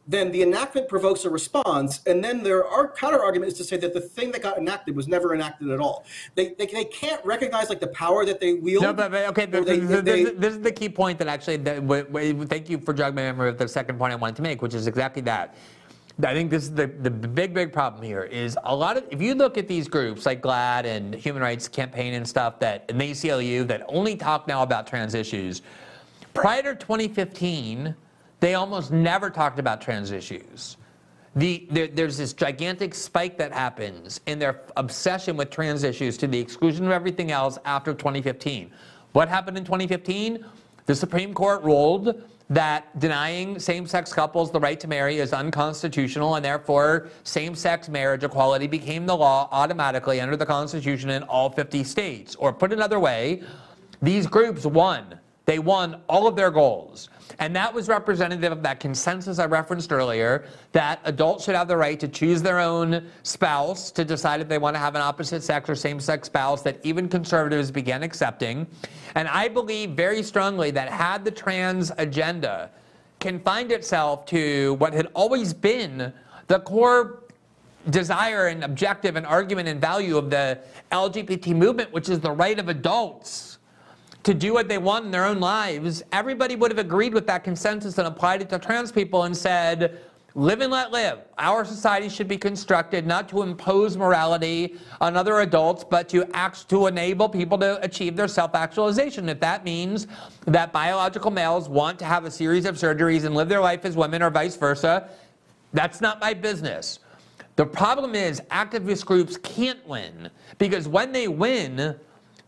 then the enactment provokes a response, and then their counter argument is to say that the thing that got enacted was never enacted at all. They, they, they can't recognize like the power that they wield. No, but, but okay, the, they, the, they, this is the key point that actually. That, w- w- thank you for jogging my memory of the second point I wanted to make, which is exactly that. I think this is the, the big, big problem here is a lot of, if you look at these groups like GLAAD and Human Rights Campaign and stuff that, and the ACLU that only talk now about trans issues, prior to 2015, they almost never talked about trans issues. The, there, there's this gigantic spike that happens in their obsession with trans issues to the exclusion of everything else after 2015. What happened in 2015? The Supreme Court ruled that denying same sex couples the right to marry is unconstitutional, and therefore same sex marriage equality became the law automatically under the Constitution in all 50 states. Or put another way, these groups won. They won all of their goals. And that was representative of that consensus I referenced earlier that adults should have the right to choose their own spouse to decide if they want to have an opposite sex or same sex spouse that even conservatives began accepting. And I believe very strongly that had the trans agenda confined itself to what had always been the core desire and objective and argument and value of the LGBT movement, which is the right of adults to do what they want in their own lives, everybody would have agreed with that consensus and applied it to trans people and said, live and let live. Our society should be constructed not to impose morality on other adults, but to act to enable people to achieve their self-actualization. If that means that biological males want to have a series of surgeries and live their life as women or vice versa, that's not my business. The problem is activist groups can't win because when they win,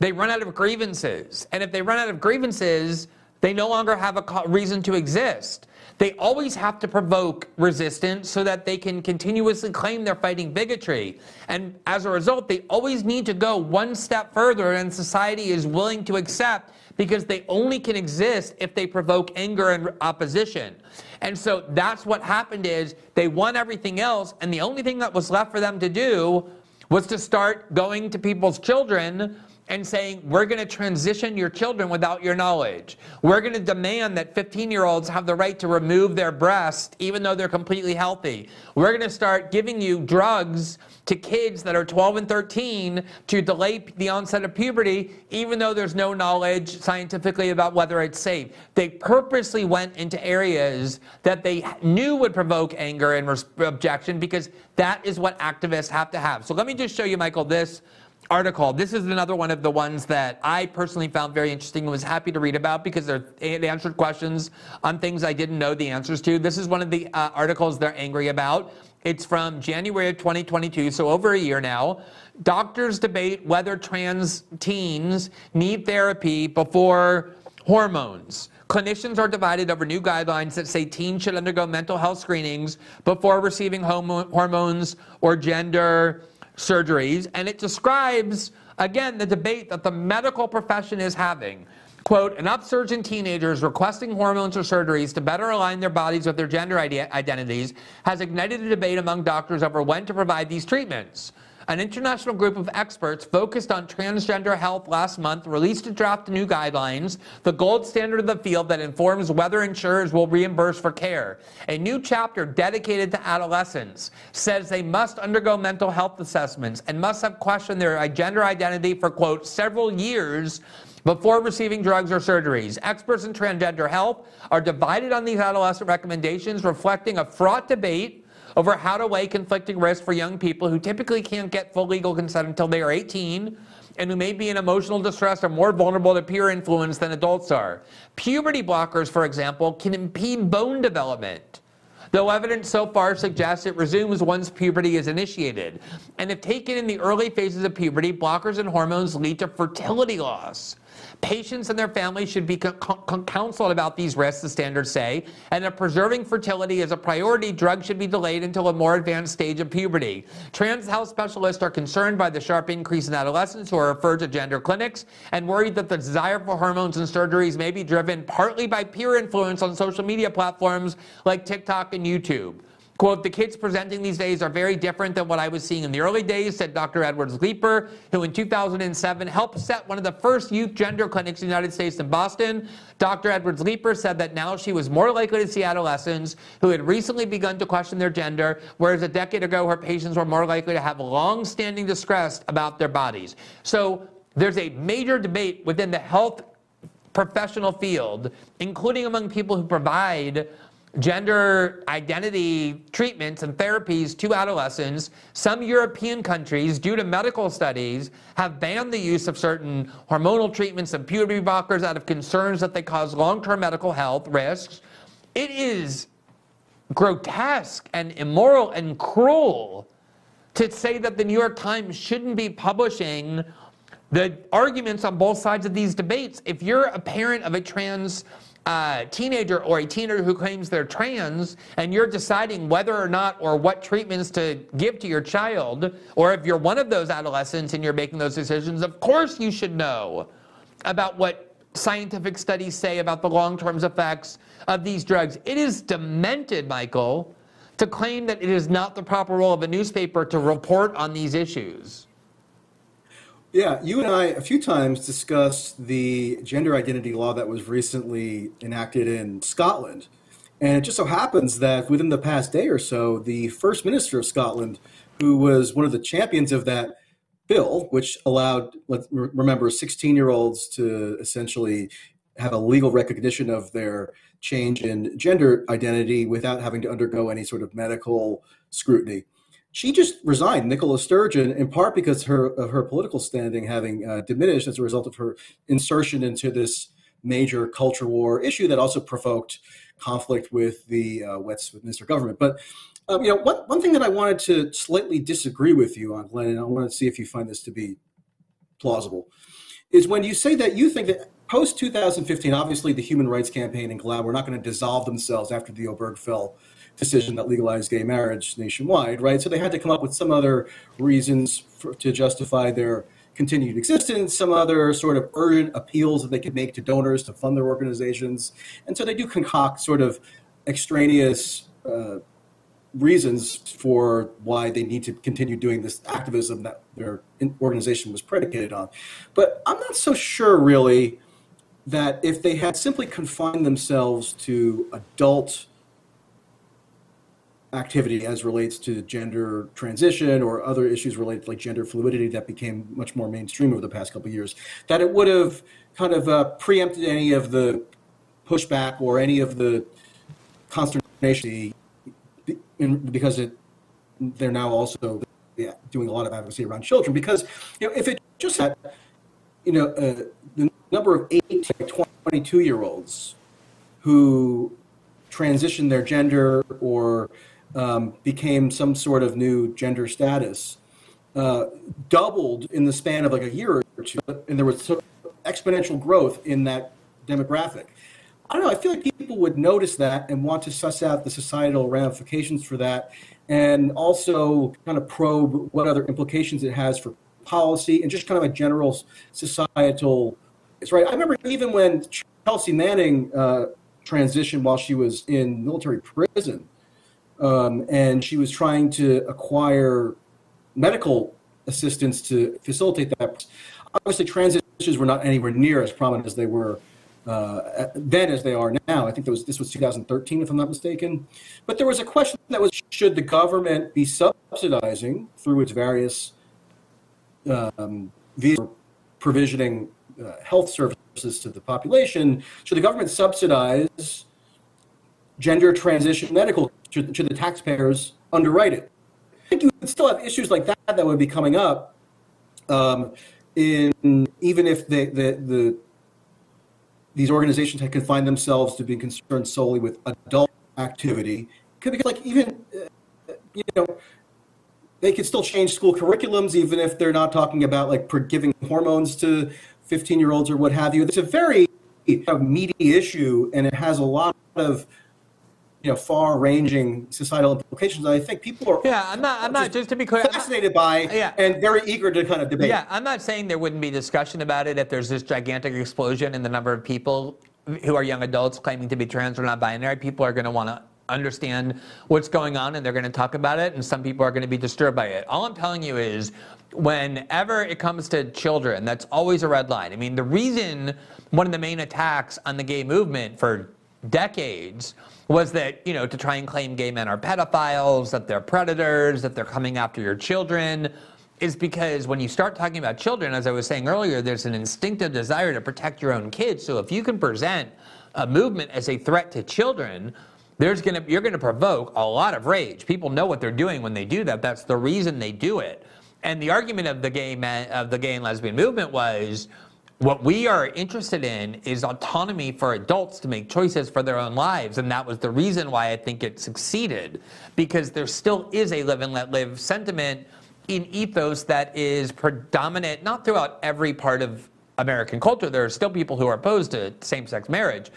they run out of grievances. And if they run out of grievances, they no longer have a reason to exist. They always have to provoke resistance so that they can continuously claim they're fighting bigotry. And as a result, they always need to go one step further than society is willing to accept because they only can exist if they provoke anger and opposition. And so that's what happened is they won everything else and the only thing that was left for them to do was to start going to people's children and saying, we're going to transition your children without your knowledge. We're going to demand that 15 year olds have the right to remove their breast even though they're completely healthy. We're going to start giving you drugs to kids that are 12 and 13 to delay the onset of puberty even though there's no knowledge scientifically about whether it's safe. They purposely went into areas that they knew would provoke anger and objection because that is what activists have to have. So let me just show you, Michael, this article. This is another one of the ones that I personally found very interesting and was happy to read about because they answered questions on things I didn't know the answers to. This is one of the uh, articles they're angry about. It's from January of 2022, so over a year now. Doctors debate whether trans teens need therapy before hormones. Clinicians are divided over new guidelines that say teens should undergo mental health screenings before receiving hormones or gender surgeries, and it describes, again, the debate that the medical profession is having. Quote, an upsurge in teenagers requesting hormones or surgeries to better align their bodies with their gender identities has ignited a debate among doctors over when to provide these treatments. An international group of experts focused on transgender health last month released a draft new guidelines, the gold standard of the field that informs whether insurers will reimburse for care. A new chapter dedicated to adolescents says they must undergo mental health assessments and must have questioned their gender identity for, quote, several years before receiving drugs or surgeries. Experts in transgender health are divided on these adolescent recommendations, reflecting a fraught debate over how to weigh conflicting risks for young people who typically can't get full legal consent until they are 18 and who may be in emotional distress are more vulnerable to peer influence than adults are. Puberty blockers, for example, can impede bone development. Though evidence so far suggests it resumes once puberty is initiated. And if taken in the early phases of puberty, blockers and hormones lead to fertility loss. Patients and their families should be counseled about these risks, the standards say, and if preserving fertility is a priority, drugs should be delayed until a more advanced stage of puberty. Trans health specialists are concerned by the sharp increase in adolescents who are referred to gender clinics and worried that the desire for hormones and surgeries may be driven partly by peer influence on social media platforms like TikTok and YouTube. Quote, the kids presenting these days are very different than what I was seeing in the early days, said Dr. Edwards Leeper, who in 2007 helped set one of the first youth gender clinics in the United States in Boston. Dr. Edwards Leeper said that now she was more likely to see adolescents who had recently begun to question their gender, whereas a decade ago her patients were more likely to have long standing distress about their bodies. So there's a major debate within the health professional field, including among people who provide gender identity treatments and therapies to adolescents. Some European countries, due to medical studies, have banned the use of certain hormonal treatments and puberty blockers out of concerns that they cause long term medical health risks. It is grotesque and immoral and cruel to say that the New York Times shouldn't be publishing the arguments on both sides of these debates. If you're a parent of a trans uh, teenager or a teenager who claims they're trans and you're deciding whether or not or what treatments to give to your child, or if you're one of those adolescents and you're making those decisions, of course you should know about what scientific studies say about the long term effects of these drugs. It is demented, Michael, to claim that it is not the proper role of a newspaper to report on these issues. Yeah, you and I a few times discussed the gender identity law that was recently enacted in Scotland. And it just so happens that within the past day or so, the First Minister of Scotland, who was one of the champions of that bill, which allowed, let's remember, 16 year olds to essentially have a legal recognition of their change in gender identity without having to undergo any sort of medical scrutiny she just resigned, Nicola Sturgeon, in part because her of her political standing having uh, diminished as a result of her insertion into this major culture war issue that also provoked conflict with the uh, Westminster government. But um, you know, one one thing that I wanted to slightly disagree with you on, Glenn, and I want to see if you find this to be plausible, is when you say that you think that post 2015, obviously the Human Rights Campaign and GLAAD were not going to dissolve themselves after the Obergefell decision that legalized gay marriage nationwide, right? So they had to come up with some other reasons for, to justify their continued existence, some other sort of urgent appeals that they could make to donors to fund their organizations. And so they do concoct sort of extraneous uh, reasons for why they need to continue doing this activism that their organization was predicated on. But I'm not so sure, really, that if they had simply confined themselves to adult activity as relates to gender transition or other issues related to like gender fluidity that became much more mainstream over the past couple years, that it would have kind of uh, preempted any of the pushback or any of the consternation because it they're now also yeah, doing a lot of advocacy around children. Because you know if it just had you know uh, the number of 18 to 22 year olds who transition their gender or um, became some sort of new gender status, uh, doubled in the span of like a year or two, and there was exponential growth in that demographic. I don't know. I feel like people would notice that and want to suss out the societal ramifications for that, and also kind of probe what other implications it has for policy and just kind of a general societal. It's right. I remember even when Chelsea Manning uh, transitioned while she was in military prison um, and she was trying to acquire medical assistance to facilitate that. Obviously, transitions were not anywhere near as prominent as they were uh, then as they are now. I think was, this was 2013, if I'm not mistaken. But there was a question that was: Should the government be subsidizing through its various um, provisioning uh, health services to the population? Should the government subsidize gender transition medical should, should the taxpayers underwrite it? I think you would still have issues like that that would be coming up, um, in even if the, the, the these organizations had confined themselves to being concerned solely with adult activity. Could be like even uh, you know they could still change school curriculums even if they're not talking about like giving hormones to 15 year olds or what have you. It's a very you know, meaty issue, and it has a lot of you know far-ranging societal implications. I think people are Yeah, I'm not. I'm not. Just to be clear, fascinated by Yeah. and very eager to kind of debate. Yeah, I'm not saying there wouldn't be discussion about it if there's this gigantic explosion in the number of people who are young adults claiming to be trans or non-binary. People are going to want to understand what's going on and they're going to talk about it, and some people are going to be disturbed by it. All I'm telling you is, whenever it comes to children, that's always a red line. I mean, the reason one of the main attacks on the gay movement for decades was that, you know, to try and claim gay men are pedophiles, that they're predators, that they're coming after your children, is because when you start talking about children, as I was saying earlier, there's an instinctive desire to protect your own kids. So if you can present a movement as a threat to children, there's gonna you're gonna provoke a lot of rage. People know what they're doing when they do that. That's the reason they do it. And the argument of the gay men, of the gay and lesbian movement was what we are interested in is autonomy for adults to make choices for their own lives. And that was the reason why I think it succeeded, because there still is a live and let live sentiment in ethos that is predominant, not throughout every part of American culture. There are still people who are opposed to same sex marriage.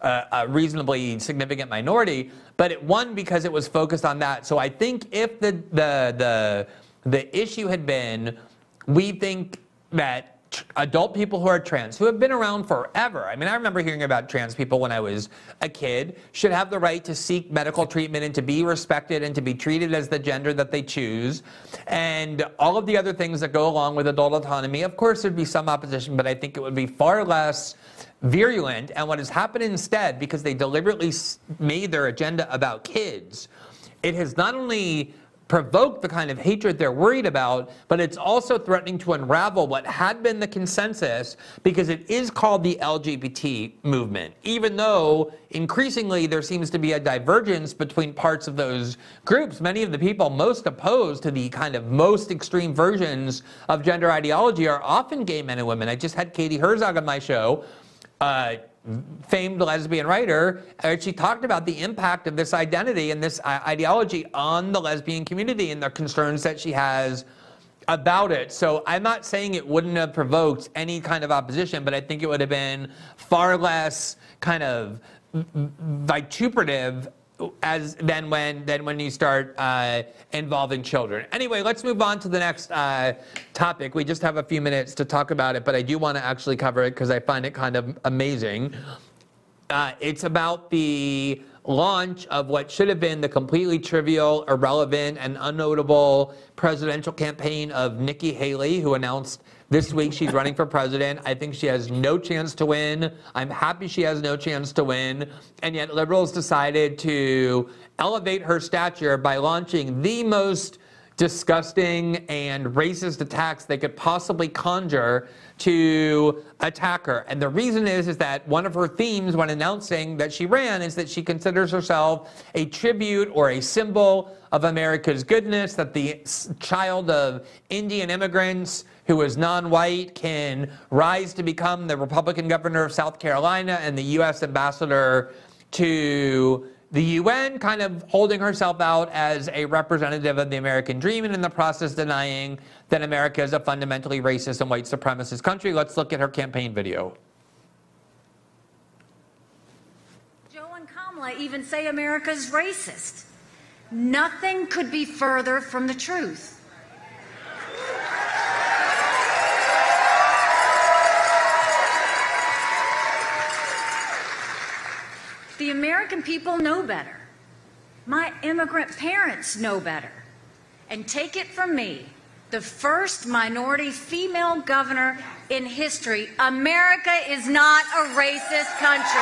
Uh, a reasonably significant minority, but it won because it was focused on that. So I think if the the the the issue had been, we think that adult people who are trans, who have been around forever. I mean, I remember hearing about trans people when I was a kid, should have the right to seek medical treatment and to be respected and to be treated as the gender that they choose. And all of the other things that go along with adult autonomy. Of course, there'd be some opposition, but I think it would be far less virulent. And what has happened instead, because they deliberately made their agenda about kids, it has not only provoked the kind of hatred they're worried about, but it's also threatening to unravel what had been the consensus because it is called the LGBT movement, even though increasingly there seems to be a divergence between parts of those groups. Many of the people most opposed to the kind of most extreme versions of gender ideology are often gay men and women. I just had Katie Herzog on my show. Uh, famed lesbian writer, uh, she talked about the impact of this identity and this ideology on the lesbian community and the concerns that she has about it. So I'm not saying it wouldn't have provoked any kind of opposition, but I think it would have been far less kind of vituperative as than when than when you start uh, involving children. Anyway, let's move on to the next uh, topic. We just have a few minutes to talk about it, but I do want to actually cover it because I find it kind of amazing. Uh, it's about the launch of what should have been the completely trivial, irrelevant, and unnotable presidential campaign of Nikki Haley, who announced this week she's running for president. I think she has no chance to win. I'm happy she has no chance to win. And yet, liberals decided to elevate her stature by launching the most disgusting and racist attacks they could possibly conjure to attack her. And the reason is is that one of her themes when announcing that she ran is that she considers herself a tribute or a symbol of America's goodness, that the child of Indian immigrants who is non-white can rise to become the Republican governor of South Carolina and the US ambassador to the UN kind of holding herself out as a representative of the American dream and in the process denying that America is a fundamentally racist and white supremacist country. Let's look at her campaign video. Joe and Kamala even say America's racist. Nothing could be further from the truth. The American people know better. My immigrant parents know better. And take it from me, the first minority female governor in history, America is not a racist country.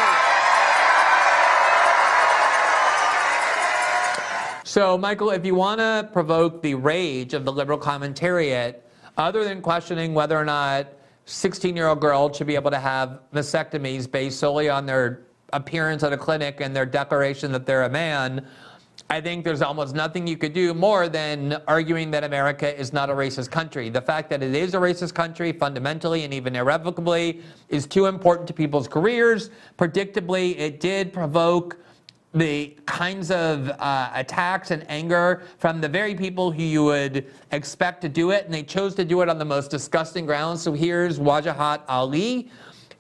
So, Michael, if you want to provoke the rage of the liberal commentariat, other than questioning whether or not 16 year old girls should be able to have mastectomies based solely on their appearance at a clinic and their declaration that they're a man, I think there's almost nothing you could do more than arguing that America is not a racist country. The fact that it is a racist country fundamentally and even irrevocably is too important to people's careers. Predictably, it did provoke the kinds of uh, attacks and anger from the very people who you would expect to do it, and they chose to do it on the most disgusting grounds. So here's Wajahat Ali,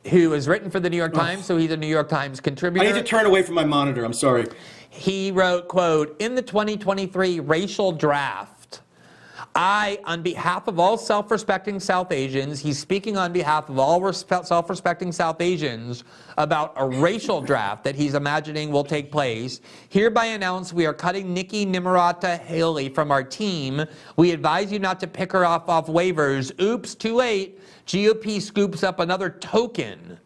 who has written for the New York Times, so he's a New York Times contributor. I need to turn away from my monitor. I'm sorry. He wrote, quote, in the 2023 racial draft, I, on behalf of all self-respecting South Asians, he's speaking on behalf of all self-respecting South Asians about a racial draft that he's imagining will take place. Hereby announce we are cutting Nikki Nimrata Haley from our team. We advise you not to pick her off off waivers. Oops, too late. GOP scoops up another token.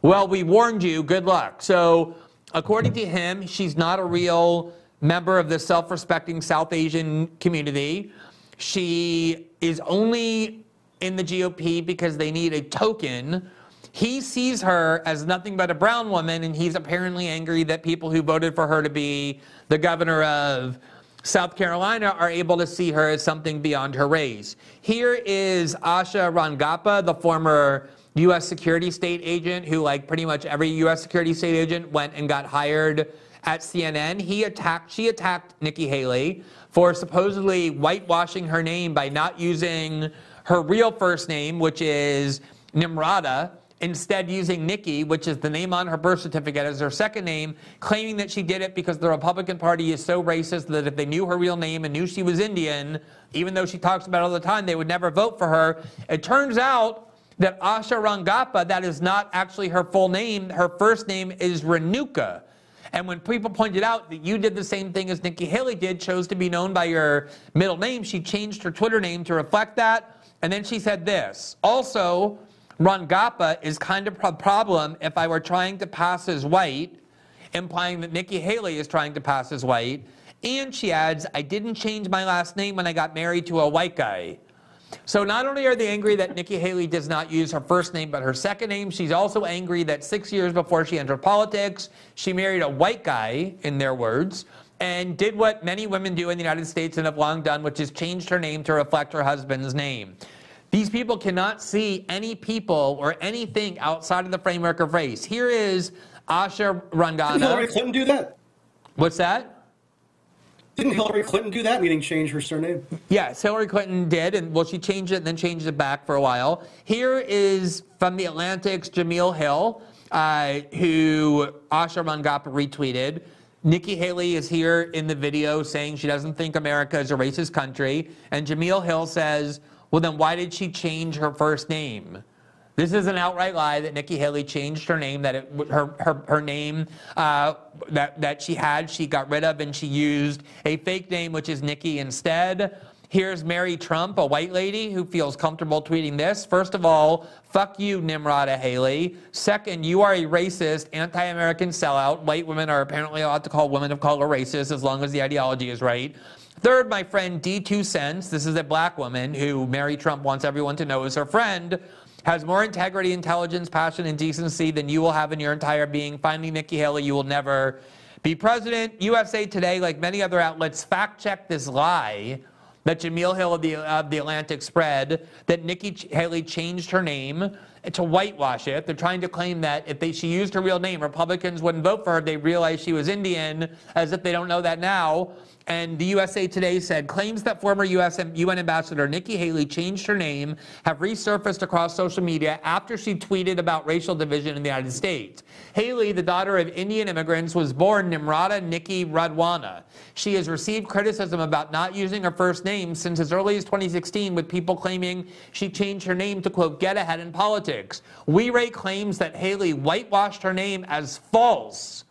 Well, we warned you. Good luck. So, according to him, she's not a real member of the self respecting South Asian community. She is only in the GOP because they need a token. He sees her as nothing but a brown woman, and he's apparently angry that people who voted for her to be the governor of South Carolina are able to see her as something beyond her race. Here is Asha Rangappa, the former U.S. security state agent who, like pretty much every U.S. security state agent, went and got hired at CNN. He attacked, she attacked Nikki Haley for supposedly whitewashing her name by not using her real first name, which is Nimrata, instead using Nikki, which is the name on her birth certificate, as her second name, claiming that she did it because the Republican Party is so racist that if they knew her real name and knew she was Indian, even though she talks about it all the time, they would never vote for her. It turns out that Asha Rangappa, that is not actually her full name. Her first name is Renuka. And when people pointed out that you did the same thing as Nikki Haley did, chose to be known by your middle name, she changed her Twitter name to reflect that. And then she said this. Also, Rangappa is kind of a problem if I were trying to pass as white, implying that Nikki Haley is trying to pass as white. And she adds, I didn't change my last name when I got married to a white guy. So not only are they angry that Nikki Haley does not use her first name but her second name, she's also angry that six years before she entered politics, she married a white guy, in their words, and did what many women do in the United States and have long done, which is changed her name to reflect her husband's name. These people cannot see any people or anything outside of the framework of race. Here is Asha Didn't Hillary Clinton do that? What's that? Didn't Hillary Clinton do that? Meaning change her surname? Yes, Hillary Clinton did, and well, she changed it and then changed it back for a while. Here is from the Atlantic's Jemele Hill, uh, who Asha Rangappa retweeted. Nikki Haley is here in the video saying she doesn't think America is a racist country, and Jemele Hill says, "Well, then why did she change her first name?" This is an outright lie that Nikki Haley changed her name, that it, her, her, her name uh, that, that she had, she got rid of, and she used a fake name, which is Nikki instead. Here's Mary Trump, a white lady who feels comfortable tweeting this. First of all, fuck you, Nimrata Haley. Second, you are a racist, anti American sellout. White women are apparently allowed to call women of color racist as long as the ideology is right. Third, my friend D2 Cents, this is a black woman who Mary Trump wants everyone to know is her friend, has more integrity, intelligence, passion, and decency than you will have in your entire being. Finally, Nikki Haley, you will never be president. USA Today, like many other outlets, fact checked this lie that Jemele Hill of the, of the Atlantic spread that Nikki Haley changed her name to whitewash it. They're trying to claim that if they, she used her real name, Republicans wouldn't vote for her. They realized she was Indian, as if they don't know that now. And the USA Today said claims that former US UN Ambassador Nikki Haley changed her name have resurfaced across social media after she tweeted about racial division in the United States. Haley, the daughter of Indian immigrants, was born Nimrata Nikki Randhawa. She has received criticism about not using her first name since as early as 2016, with people claiming she changed her name to, quote, get ahead in politics. We rate claims that Haley whitewashed her name as false.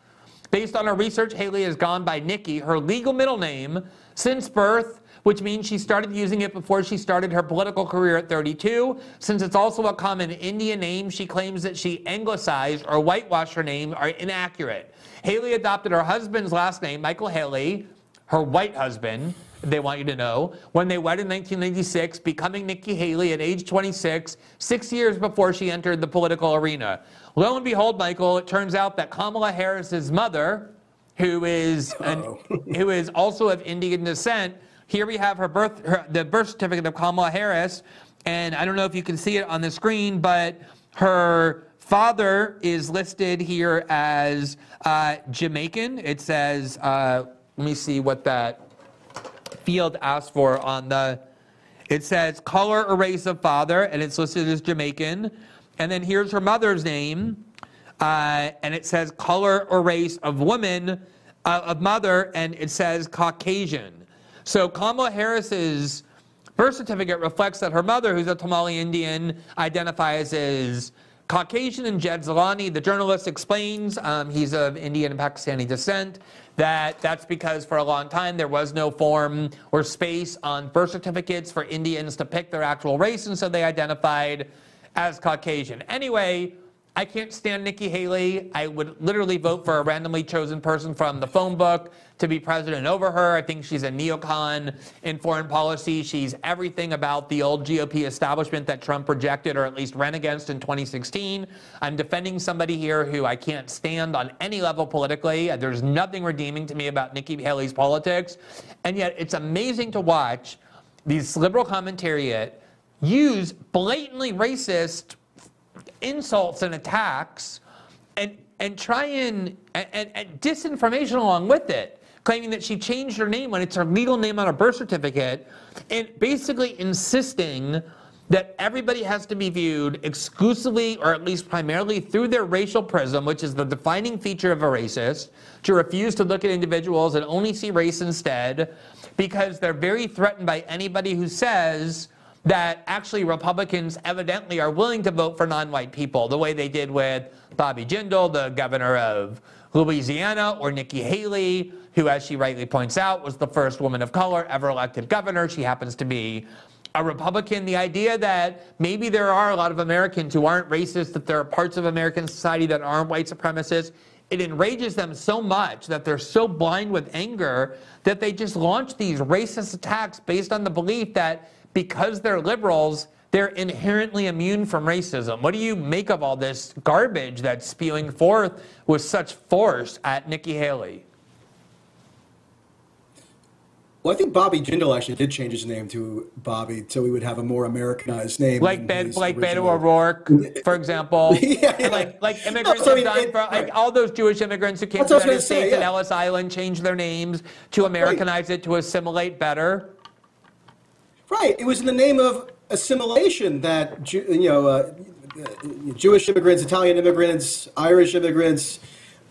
Based on our research, Haley has gone by Nikki, her legal middle name, since birth, which means she started using it before she started her political career at 32. Since it's also a common Indian name, she claims that she anglicized or whitewashed her name are inaccurate. Haley adopted her husband's last name, Michael Haley, her white husband, they want you to know, when they wed in 1996, becoming Nikki Haley at age 26, six years before she entered the political arena. Lo and behold, Michael, it turns out that Kamala Harris's mother, who is an, who is also of Indian descent, here we have her birth, her, the birth certificate of Kamala Harris, and I don't know if you can see it on the screen, but her father is listed here as uh, Jamaican. It says, uh, let me see what that field asked for on the. It says color or race of father, and it's listed as Jamaican. And then here's her mother's name, uh, and it says color or race of woman, uh, of mother, and it says Caucasian. So Kamala Harris's birth certificate reflects that her mother, who's a Tamil Indian, identifies as Caucasian. And Jed Zeleny, the journalist, explains um, he's of Indian and Pakistani descent. That that's because for a long time there was no form or space on birth certificates for Indians to pick their actual race, and so they identified as Caucasian. Anyway, I can't stand Nikki Haley. I would literally vote for a randomly chosen person from the phone book to be president over her. I think she's a neocon in foreign policy. She's everything about the old GOP establishment that Trump rejected or at least ran against in 2016. I'm defending somebody here who I can't stand on any level politically. There's nothing redeeming to me about Nikki Haley's politics. And yet it's amazing to watch these liberal commentariat use blatantly racist insults and attacks and and try and, and, and disinformation along with it, claiming that she changed her name when it's her legal name on her birth certificate, and basically insisting that everybody has to be viewed exclusively or at least primarily through their racial prism, which is the defining feature of a racist, to refuse to look at individuals and only see race instead, because they're very threatened by anybody who says, that actually Republicans evidently are willing to vote for non-white people, the way they did with Bobby Jindal, the governor of Louisiana, or Nikki Haley, who, as she rightly points out, was the first woman of color ever elected governor. She happens to be a Republican. The idea that maybe there are a lot of Americans who aren't racist, that there are parts of American society that aren't white supremacists, it enrages them so much that they're so blind with anger that they just launch these racist attacks based on the belief that because they're liberals, they're inherently immune from racism. What do you make of all this garbage that's spewing forth with such force at Nikki Haley? Well, I think Bobby Jindal actually did change his name to Bobby, so he would have a more Americanized name. Like ben, like Beto O'Rourke, for example. yeah, yeah. Like like immigrants no, so have done it, for like right. all those Jewish immigrants who came That's to the United States say, yeah. and Ellis Island changed their names to Americanize right. it to assimilate better. Right. It was in the name of assimilation that you know uh, Jewish immigrants, Italian immigrants, Irish immigrants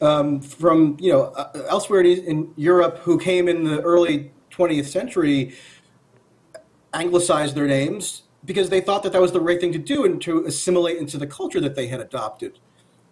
um, from you know uh, elsewhere in Europe who came in the early 20th century anglicized their names because they thought that that was the right thing to do and to assimilate into the culture that they had adopted.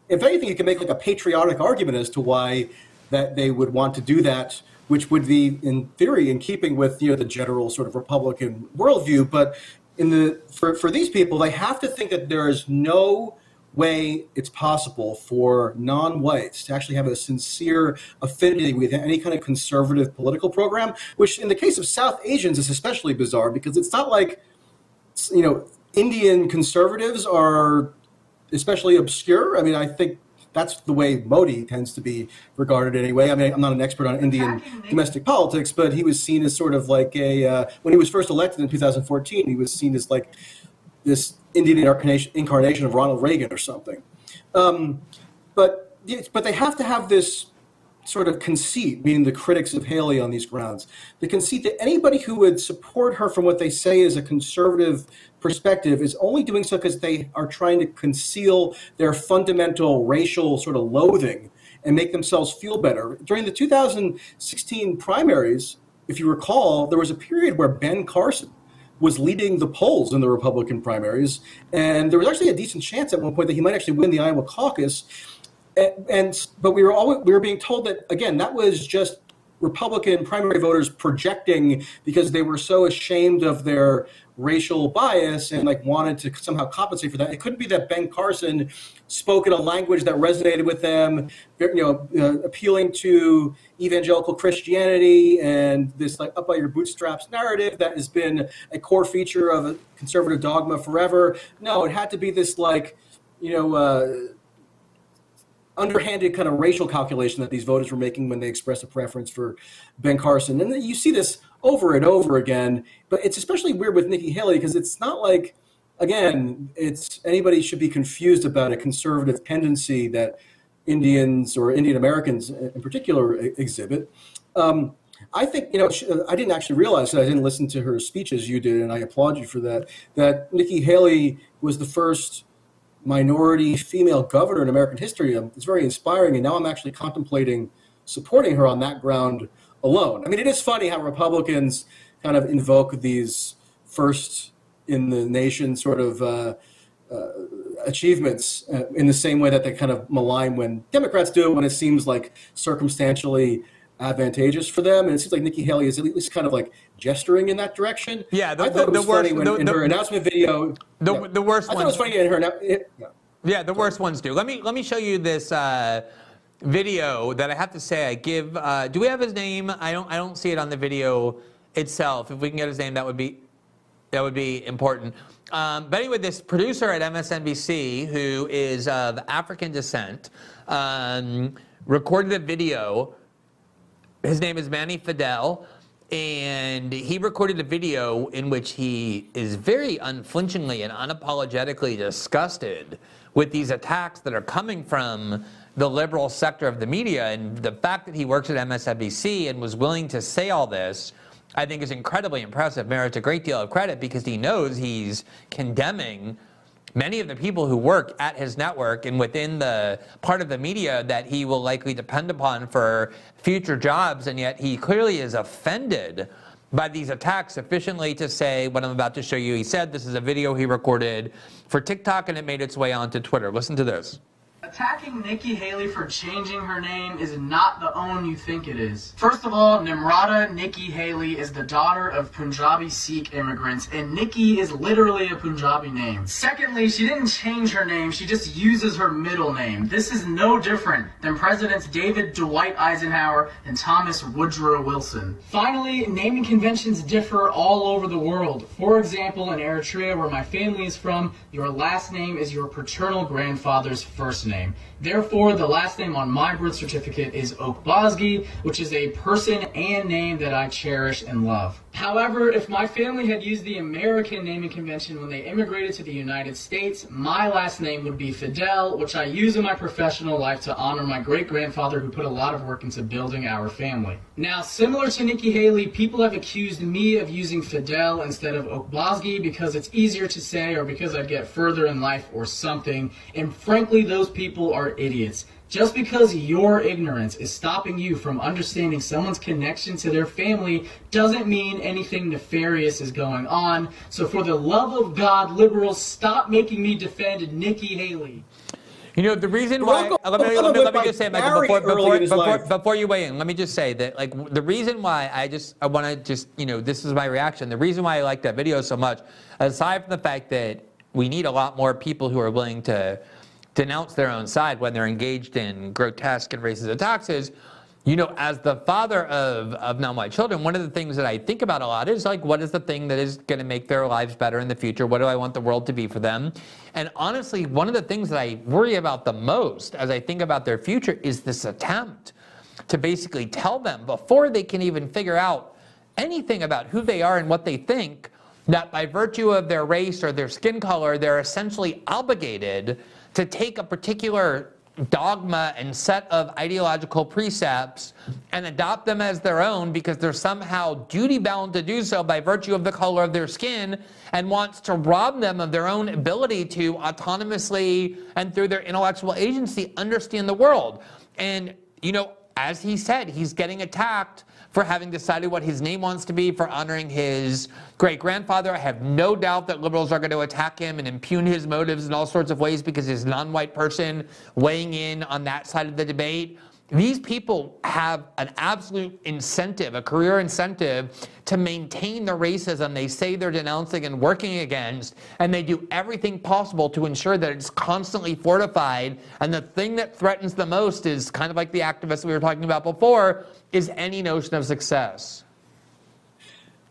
If anything, you can make like a patriotic argument as to why that they would want to do that which would be in theory in keeping with you know the general sort of Republican worldview. But in the for, for these people, they have to think that there is no way it's possible for non-whites to actually have a sincere affinity with any kind of conservative political program, which in the case of South Asians is especially bizarre because it's not like you know Indian conservatives are especially obscure. I mean, I think that's the way Modi tends to be regarded anyway. I mean, I'm not an expert on Indian domestic politics, but he was seen as sort of like a uh, when he was first elected in 2014, he was seen as like this Indian incarnation, incarnation of Ronald Reagan or something. Um, but but they have to have this sort of conceit, meaning the critics of Haley on these grounds, the conceit that anybody who would support her from what they say is a conservative perspective is only doing so because they are trying to conceal their fundamental racial sort of loathing and make themselves feel better. During the 2016 primaries, if you recall, there was a period where Ben Carson was leading the polls in the Republican primaries, and there was actually a decent chance at one point that he might actually win the Iowa caucus. And, but we were always we were being told that again that was just Republican primary voters projecting because they were so ashamed of their racial bias and like wanted to somehow compensate for that. It couldn't be that Ben Carson spoke in a language that resonated with them, you know, uh, appealing to evangelical Christianity and this like up by your bootstraps narrative that has been a core feature of a conservative dogma forever. No, it had to be this like, you know, uh, underhanded kind of racial calculation that these voters were making when they expressed a preference for Ben Carson. And you see this over and over again. But it's especially weird with Nikki Haley because it's not like again, it's anybody should be confused about a conservative tendency that Indians or Indian Americans in particular exhibit. Um, I think you know I didn't actually realize that I didn't listen to her speech as you did, and I applaud you for that. That Nikki Haley was the first minority female governor in American history. Um, it's very inspiring, and now I'm actually contemplating supporting her on that ground alone. I mean, it is funny how Republicans kind of invoke these first in the nation sort of uh, uh, achievements uh, in the same way that they kind of malign when Democrats do it when it seems like circumstantially advantageous for them. And it seems like Nikki Haley is at least kind of like gesturing in that direction. Yeah, the, I thought the, it was funny when the, in her announcement video. The, yeah, the worst. I thought it was funny in her. It, yeah. yeah, the worst ones do. Let me let me show you this. Uh, video that I have to say I give. Uh, do we have his name? I don't. I don't see it on the video itself. If we can get his name, that would be that would be important. Um, but anyway, this producer at MSNBC, who is of African descent, um, recorded a video. His name is Manny Fidel. And he recorded a video in which he is very unflinchingly and unapologetically disgusted with these attacks that are coming from the liberal sector of the media. And the fact that he works at MSNBC and was willing to say all this, I think is incredibly impressive, merits a great deal of credit because he knows he's condemning many of the people who work at his network and within the part of the media that he will likely depend upon for future jobs. And yet he clearly is offended by these attacks sufficiently to say what I'm about to show you. He said this is a video he recorded for TikTok and it made its way onto Twitter. Listen to this. Attacking Nikki Haley for changing her name is not the own you think it is. First of all, Nimrata Nikki Haley is the daughter of Punjabi Sikh immigrants, and Nikki is literally a Punjabi name. Secondly, she didn't change her name, she just uses her middle name. This is no different than Presidents David Dwight Eisenhower and Thomas Woodrow Wilson. Finally, naming conventions differ all over the world. For example, in Eritrea, where my family is from, your last name is your paternal grandfather's first name name. Therefore, the last name on my birth certificate is Okbozgi, which is a person and name that I cherish and love. However, if my family had used the American naming convention when they immigrated to the United States, my last name would be Fidel, which I use in my professional life to honor my great grandfather who put a lot of work into building our family. Now, similar to Nikki Haley, people have accused me of using Fidel instead of Okbozgi because it's easier to say or because I'd get further in life or something. And frankly, those people are idiots. Just because your ignorance is stopping you from understanding someone's connection to their family doesn't mean anything nefarious is going on. So, for the love of God, liberals, stop making me defend Nikki Haley. You know, the reason why, let me, let me, let me just say, Michael, before, before, before, before, you weigh in, let me just say that, like, the reason why I just, I want to just, you know, this is my reaction. The reason why I like that video so much, aside from the fact that we need a lot more people who are willing to, denounce their own side when they're engaged in grotesque and racist attacks is, you know, as the father of, of non-white children, one of the things that I think about a lot is like, what is the thing that is going to make their lives better in the future? What do I want the world to be for them? And honestly, one of the things that I worry about the most as I think about their future is this attempt to basically tell them before they can even figure out anything about who they are and what they think, that by virtue of their race or their skin color, they're essentially obligated to take a particular dogma and set of ideological precepts and adopt them as their own because they're somehow duty bound to do so by virtue of the color of their skin and wants to rob them of their own ability to autonomously and through their intellectual agency understand the world. And, you know, as he said, he's getting attacked for having decided what his name wants to be, for honoring his great grandfather. I have no doubt that liberals are going to attack him and impugn his motives in all sorts of ways because he's a non white person weighing in on that side of the debate. These people have an absolute incentive, a career incentive, to maintain the racism they say they're denouncing and working against, and they do everything possible to ensure that it's constantly fortified. And the thing that threatens the most is kind of like the activists we were talking about before, is any notion of success.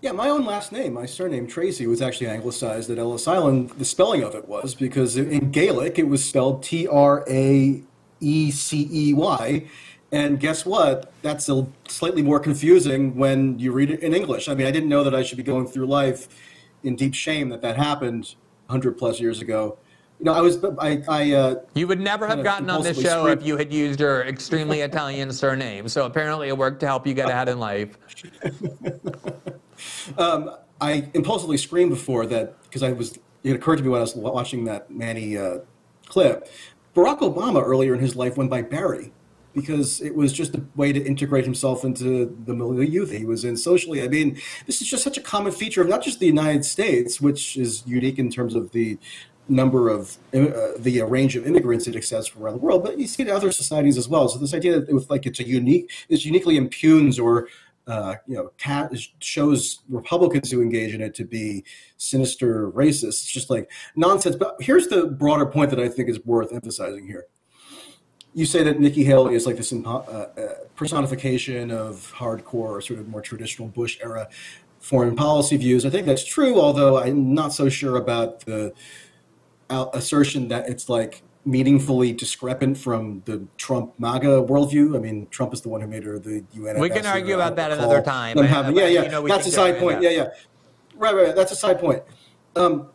Yeah, my own last name, my surname Tracey, was actually anglicized at Ellis Island. The spelling of it was because in Gaelic it was spelled T R A E C E Y. And guess what? That's a slightly more confusing when you read it in English. I mean, I didn't know that I should be going through life in deep shame that that happened hundred plus years ago. You know, I was I I uh, You would never have gotten on this show screamed- if you had used your extremely Italian surname. So apparently it worked to help you get ahead in life. I impulsively screamed before that because I was. It occurred to me when I was watching that Manny uh, clip. Barack Obama earlier in his life went by Barry because it was just a way to integrate himself into the milieu youth he was in socially. I mean, this is just such a common feature of not just the United States, which is unique in terms of the number of uh, the range of immigrants it accepts from around the world, but you see it in other societies as well. So this idea that it was like it's a unique, it's uniquely impugns or uh, you know, shows Republicans who engage in it to be sinister racists. It's just like nonsense. But here's the broader point that I think is worth emphasizing here. You say that Nikki Haley is like this uh, uh, personification of hardcore, sort of more traditional Bush era foreign policy views. I think that's true, although I'm not so sure about the uh, assertion that it's like meaningfully discrepant from the Trump MAGA worldview. I mean, Trump is the one who made her the UN. We can argue about that another time. having- yeah, yeah, you know, that's a side point. Yeah, yeah, right, right. That's a side point. Um,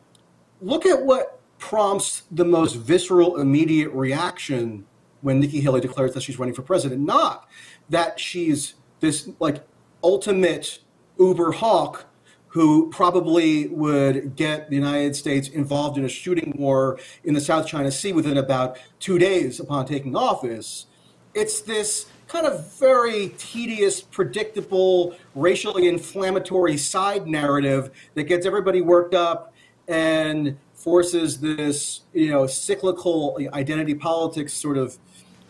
look at what prompts the most visceral, immediate reaction when Nikki Haley declares that she's running for president. Not that she's this like ultimate uber hawk who probably would get the United States involved in a shooting war in the South China Sea within about two days upon taking office. It's this kind of very tedious, predictable, racially inflammatory side narrative that gets everybody worked up and forces this, you know, cyclical identity politics sort of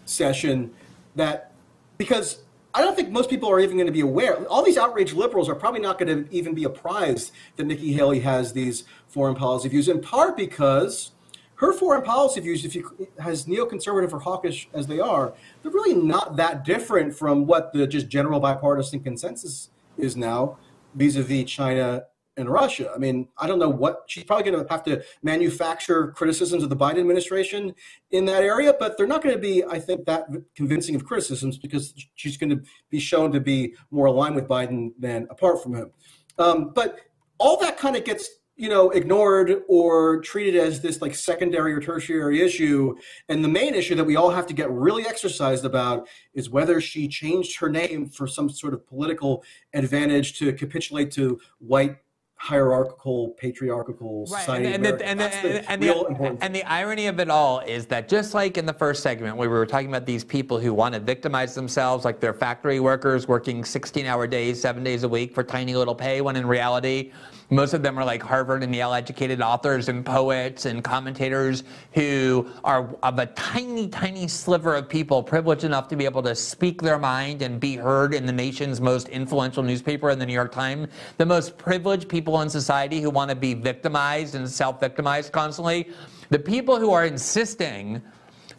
session that because I don't think most people are even going to be aware. All these outraged liberals are probably not going to even be apprised that Nikki Haley has these foreign policy views, in part because her foreign policy views, if you as neoconservative or hawkish as they are, they're really not that different from what the just general bipartisan consensus is now vis-a-vis China and Russia. I mean, I don't know what she's probably going to have to manufacture criticisms of the Biden administration in that area, but they're not going to be, I think, that convincing of criticisms because she's going to be shown to be more aligned with Biden than apart from him. Um, but all that kind of gets you know ignored or treated as this like secondary or tertiary issue and the main issue that we all have to get really exercised about is whether she changed her name for some sort of political advantage to capitulate to white hierarchical patriarchal Right, society and, and, the, and, the, the and, real the, important and the irony of it all is that just like in the first segment where we were talking about these people who want to victimize themselves like they're factory workers working 16 hour days seven days a week for tiny little pay when in reality most of them are like harvard and yale educated authors and poets and commentators who are of a tiny tiny sliver of people privileged enough to be able to speak their mind and be heard in the nation's most influential newspaper in the new york times. The most privileged people in society who want to be victimized and self-victimized constantly the people who are insisting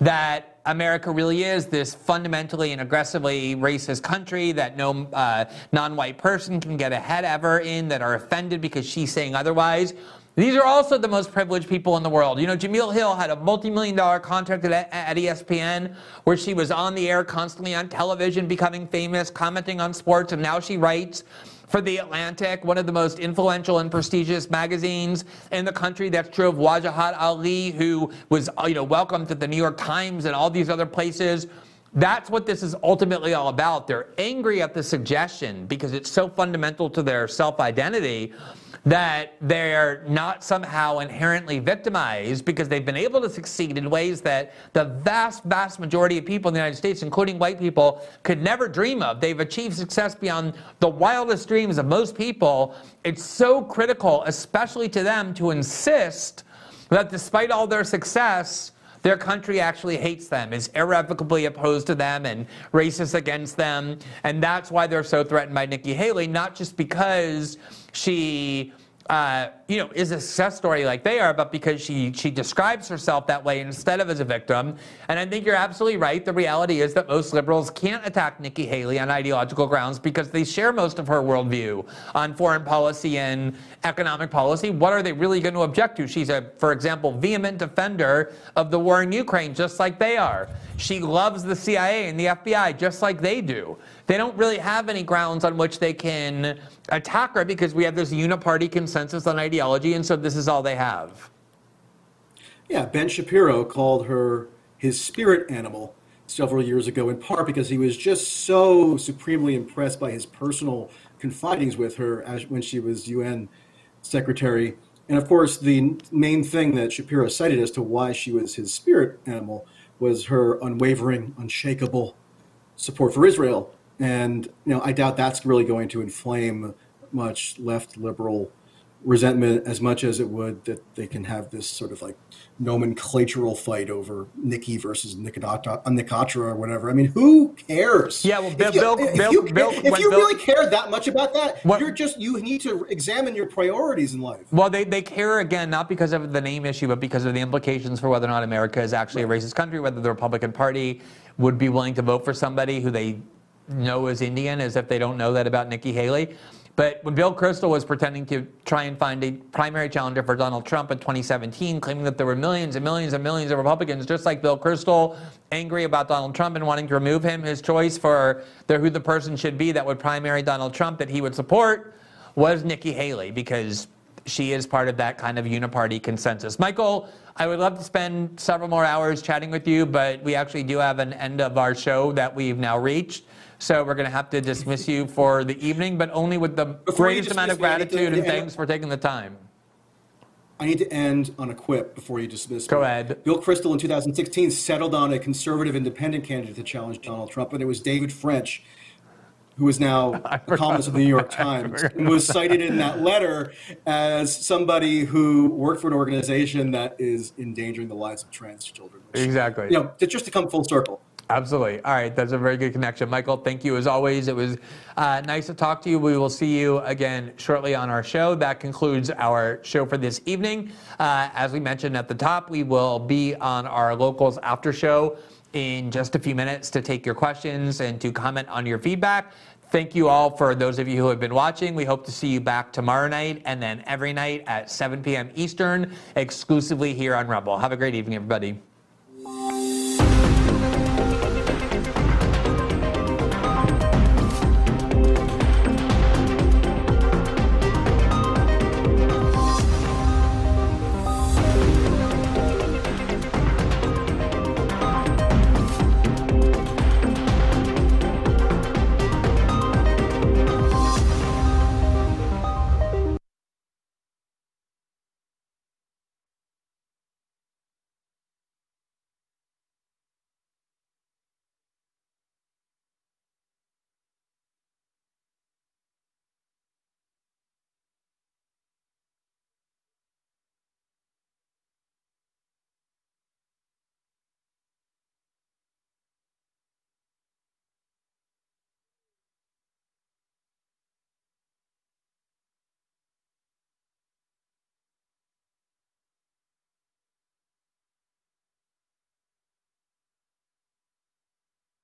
that America really is this fundamentally and aggressively racist country that no uh, non-white person can get ahead ever in, that are offended because she's saying otherwise. These are also the most privileged people in the world. You know, Jemele Hill had a multi-million dollar contract at, at ESPN where she was on the air constantly on television, becoming famous, commenting on sports, and now she writes for The Atlantic, one of the most influential and prestigious magazines in the country. That's true of Wajahat Ali, who was uh, you know welcomed at the New York Times and all these other places. That's what this is ultimately all about. They're angry at the suggestion because it's so fundamental to their self-identity that they're not somehow inherently victimized because they've been able to succeed in ways that the vast, vast majority of people in the United States, including white people, could never dream of. They've achieved success beyond the wildest dreams of most people. It's so critical, especially to them, to insist that despite all their success, their country actually hates them, is irrevocably opposed to them, and racist against them. And that's why they're so threatened by Nikki Haley, not just because she. Uh, you know, is a success story like they are, but because she she describes herself that way instead of as a victim. And I think you're absolutely right. The reality is that most liberals can't attack Nikki Haley on ideological grounds because they share most of her worldview on foreign policy and economic policy. What are they really going to object to? She's a, for example, vehement defender of the war in Ukraine, just like they are. She loves the CIA and the FBI, just like they do. They don't really have any grounds on which they can attack her because we have this uniparty consensus on ideology, and so this is all they have. Yeah, Ben Shapiro called her his spirit animal several years ago, in part because he was just so supremely impressed by his personal confidings with her as, when she was UN secretary. And of course, the main thing that Shapiro cited as to why she was his spirit animal was her unwavering, unshakable support for Israel. And you know, I doubt that's really going to inflame much left liberal resentment as much as it would that they can have this sort of like nomenclatural fight over Nikki versus Nikata, uh, Nikatra or whatever. I mean, who cares? Yeah, well, Bill- if you, Bill- if Bill- you, Bill- if you really care that much about that, What- you're just you need to examine your priorities in life. Well, they, they care again, not because of the name issue, but because of the implications for whether or not America is actually a racist country, whether the Republican Party would be willing to vote for somebody who they know is Indian, as if they don't know that about Nikki Haley. But when Bill Kristol was pretending to try and find a primary challenger for Donald Trump in 2017, claiming that there were millions and millions and millions of Republicans, just like Bill Kristol, angry about Donald Trump and wanting to remove him, his choice for the, who the person should be that would primary Donald Trump that he would support was Nikki Haley, because she is part of that kind of uniparty consensus. Michael, I would love to spend several more hours chatting with you, but we actually do have an end of our show that we've now reached. So we're going to have to dismiss you for the evening, but only with the Before greatest amount of me, I to- gratitude and thanks for taking the time. I need to end on a quip before you dismiss me. Go me. ahead. Bill Kristol in 2016 settled on a conservative independent candidate to challenge Donald Trump, and it was David French, who is now a columnist of the New York Times, and was cited in that letter as somebody who worked for an organization that is endangering the lives of trans children. which, Exactly. You know, just to come full circle. Absolutely. All right. That's a very good connection. Michael, thank you as always. It was uh, nice to talk to you. We will see you again shortly on our show. That concludes our show for this evening. Uh, as we mentioned at the top, we will be on our locals after show in just a few minutes to take your questions and to comment on your feedback. Thank you all for those of you who have been watching. We hope to see you back tomorrow night and then every night at 7 p.m. Eastern, exclusively here on Rumble. Have a great evening, everybody.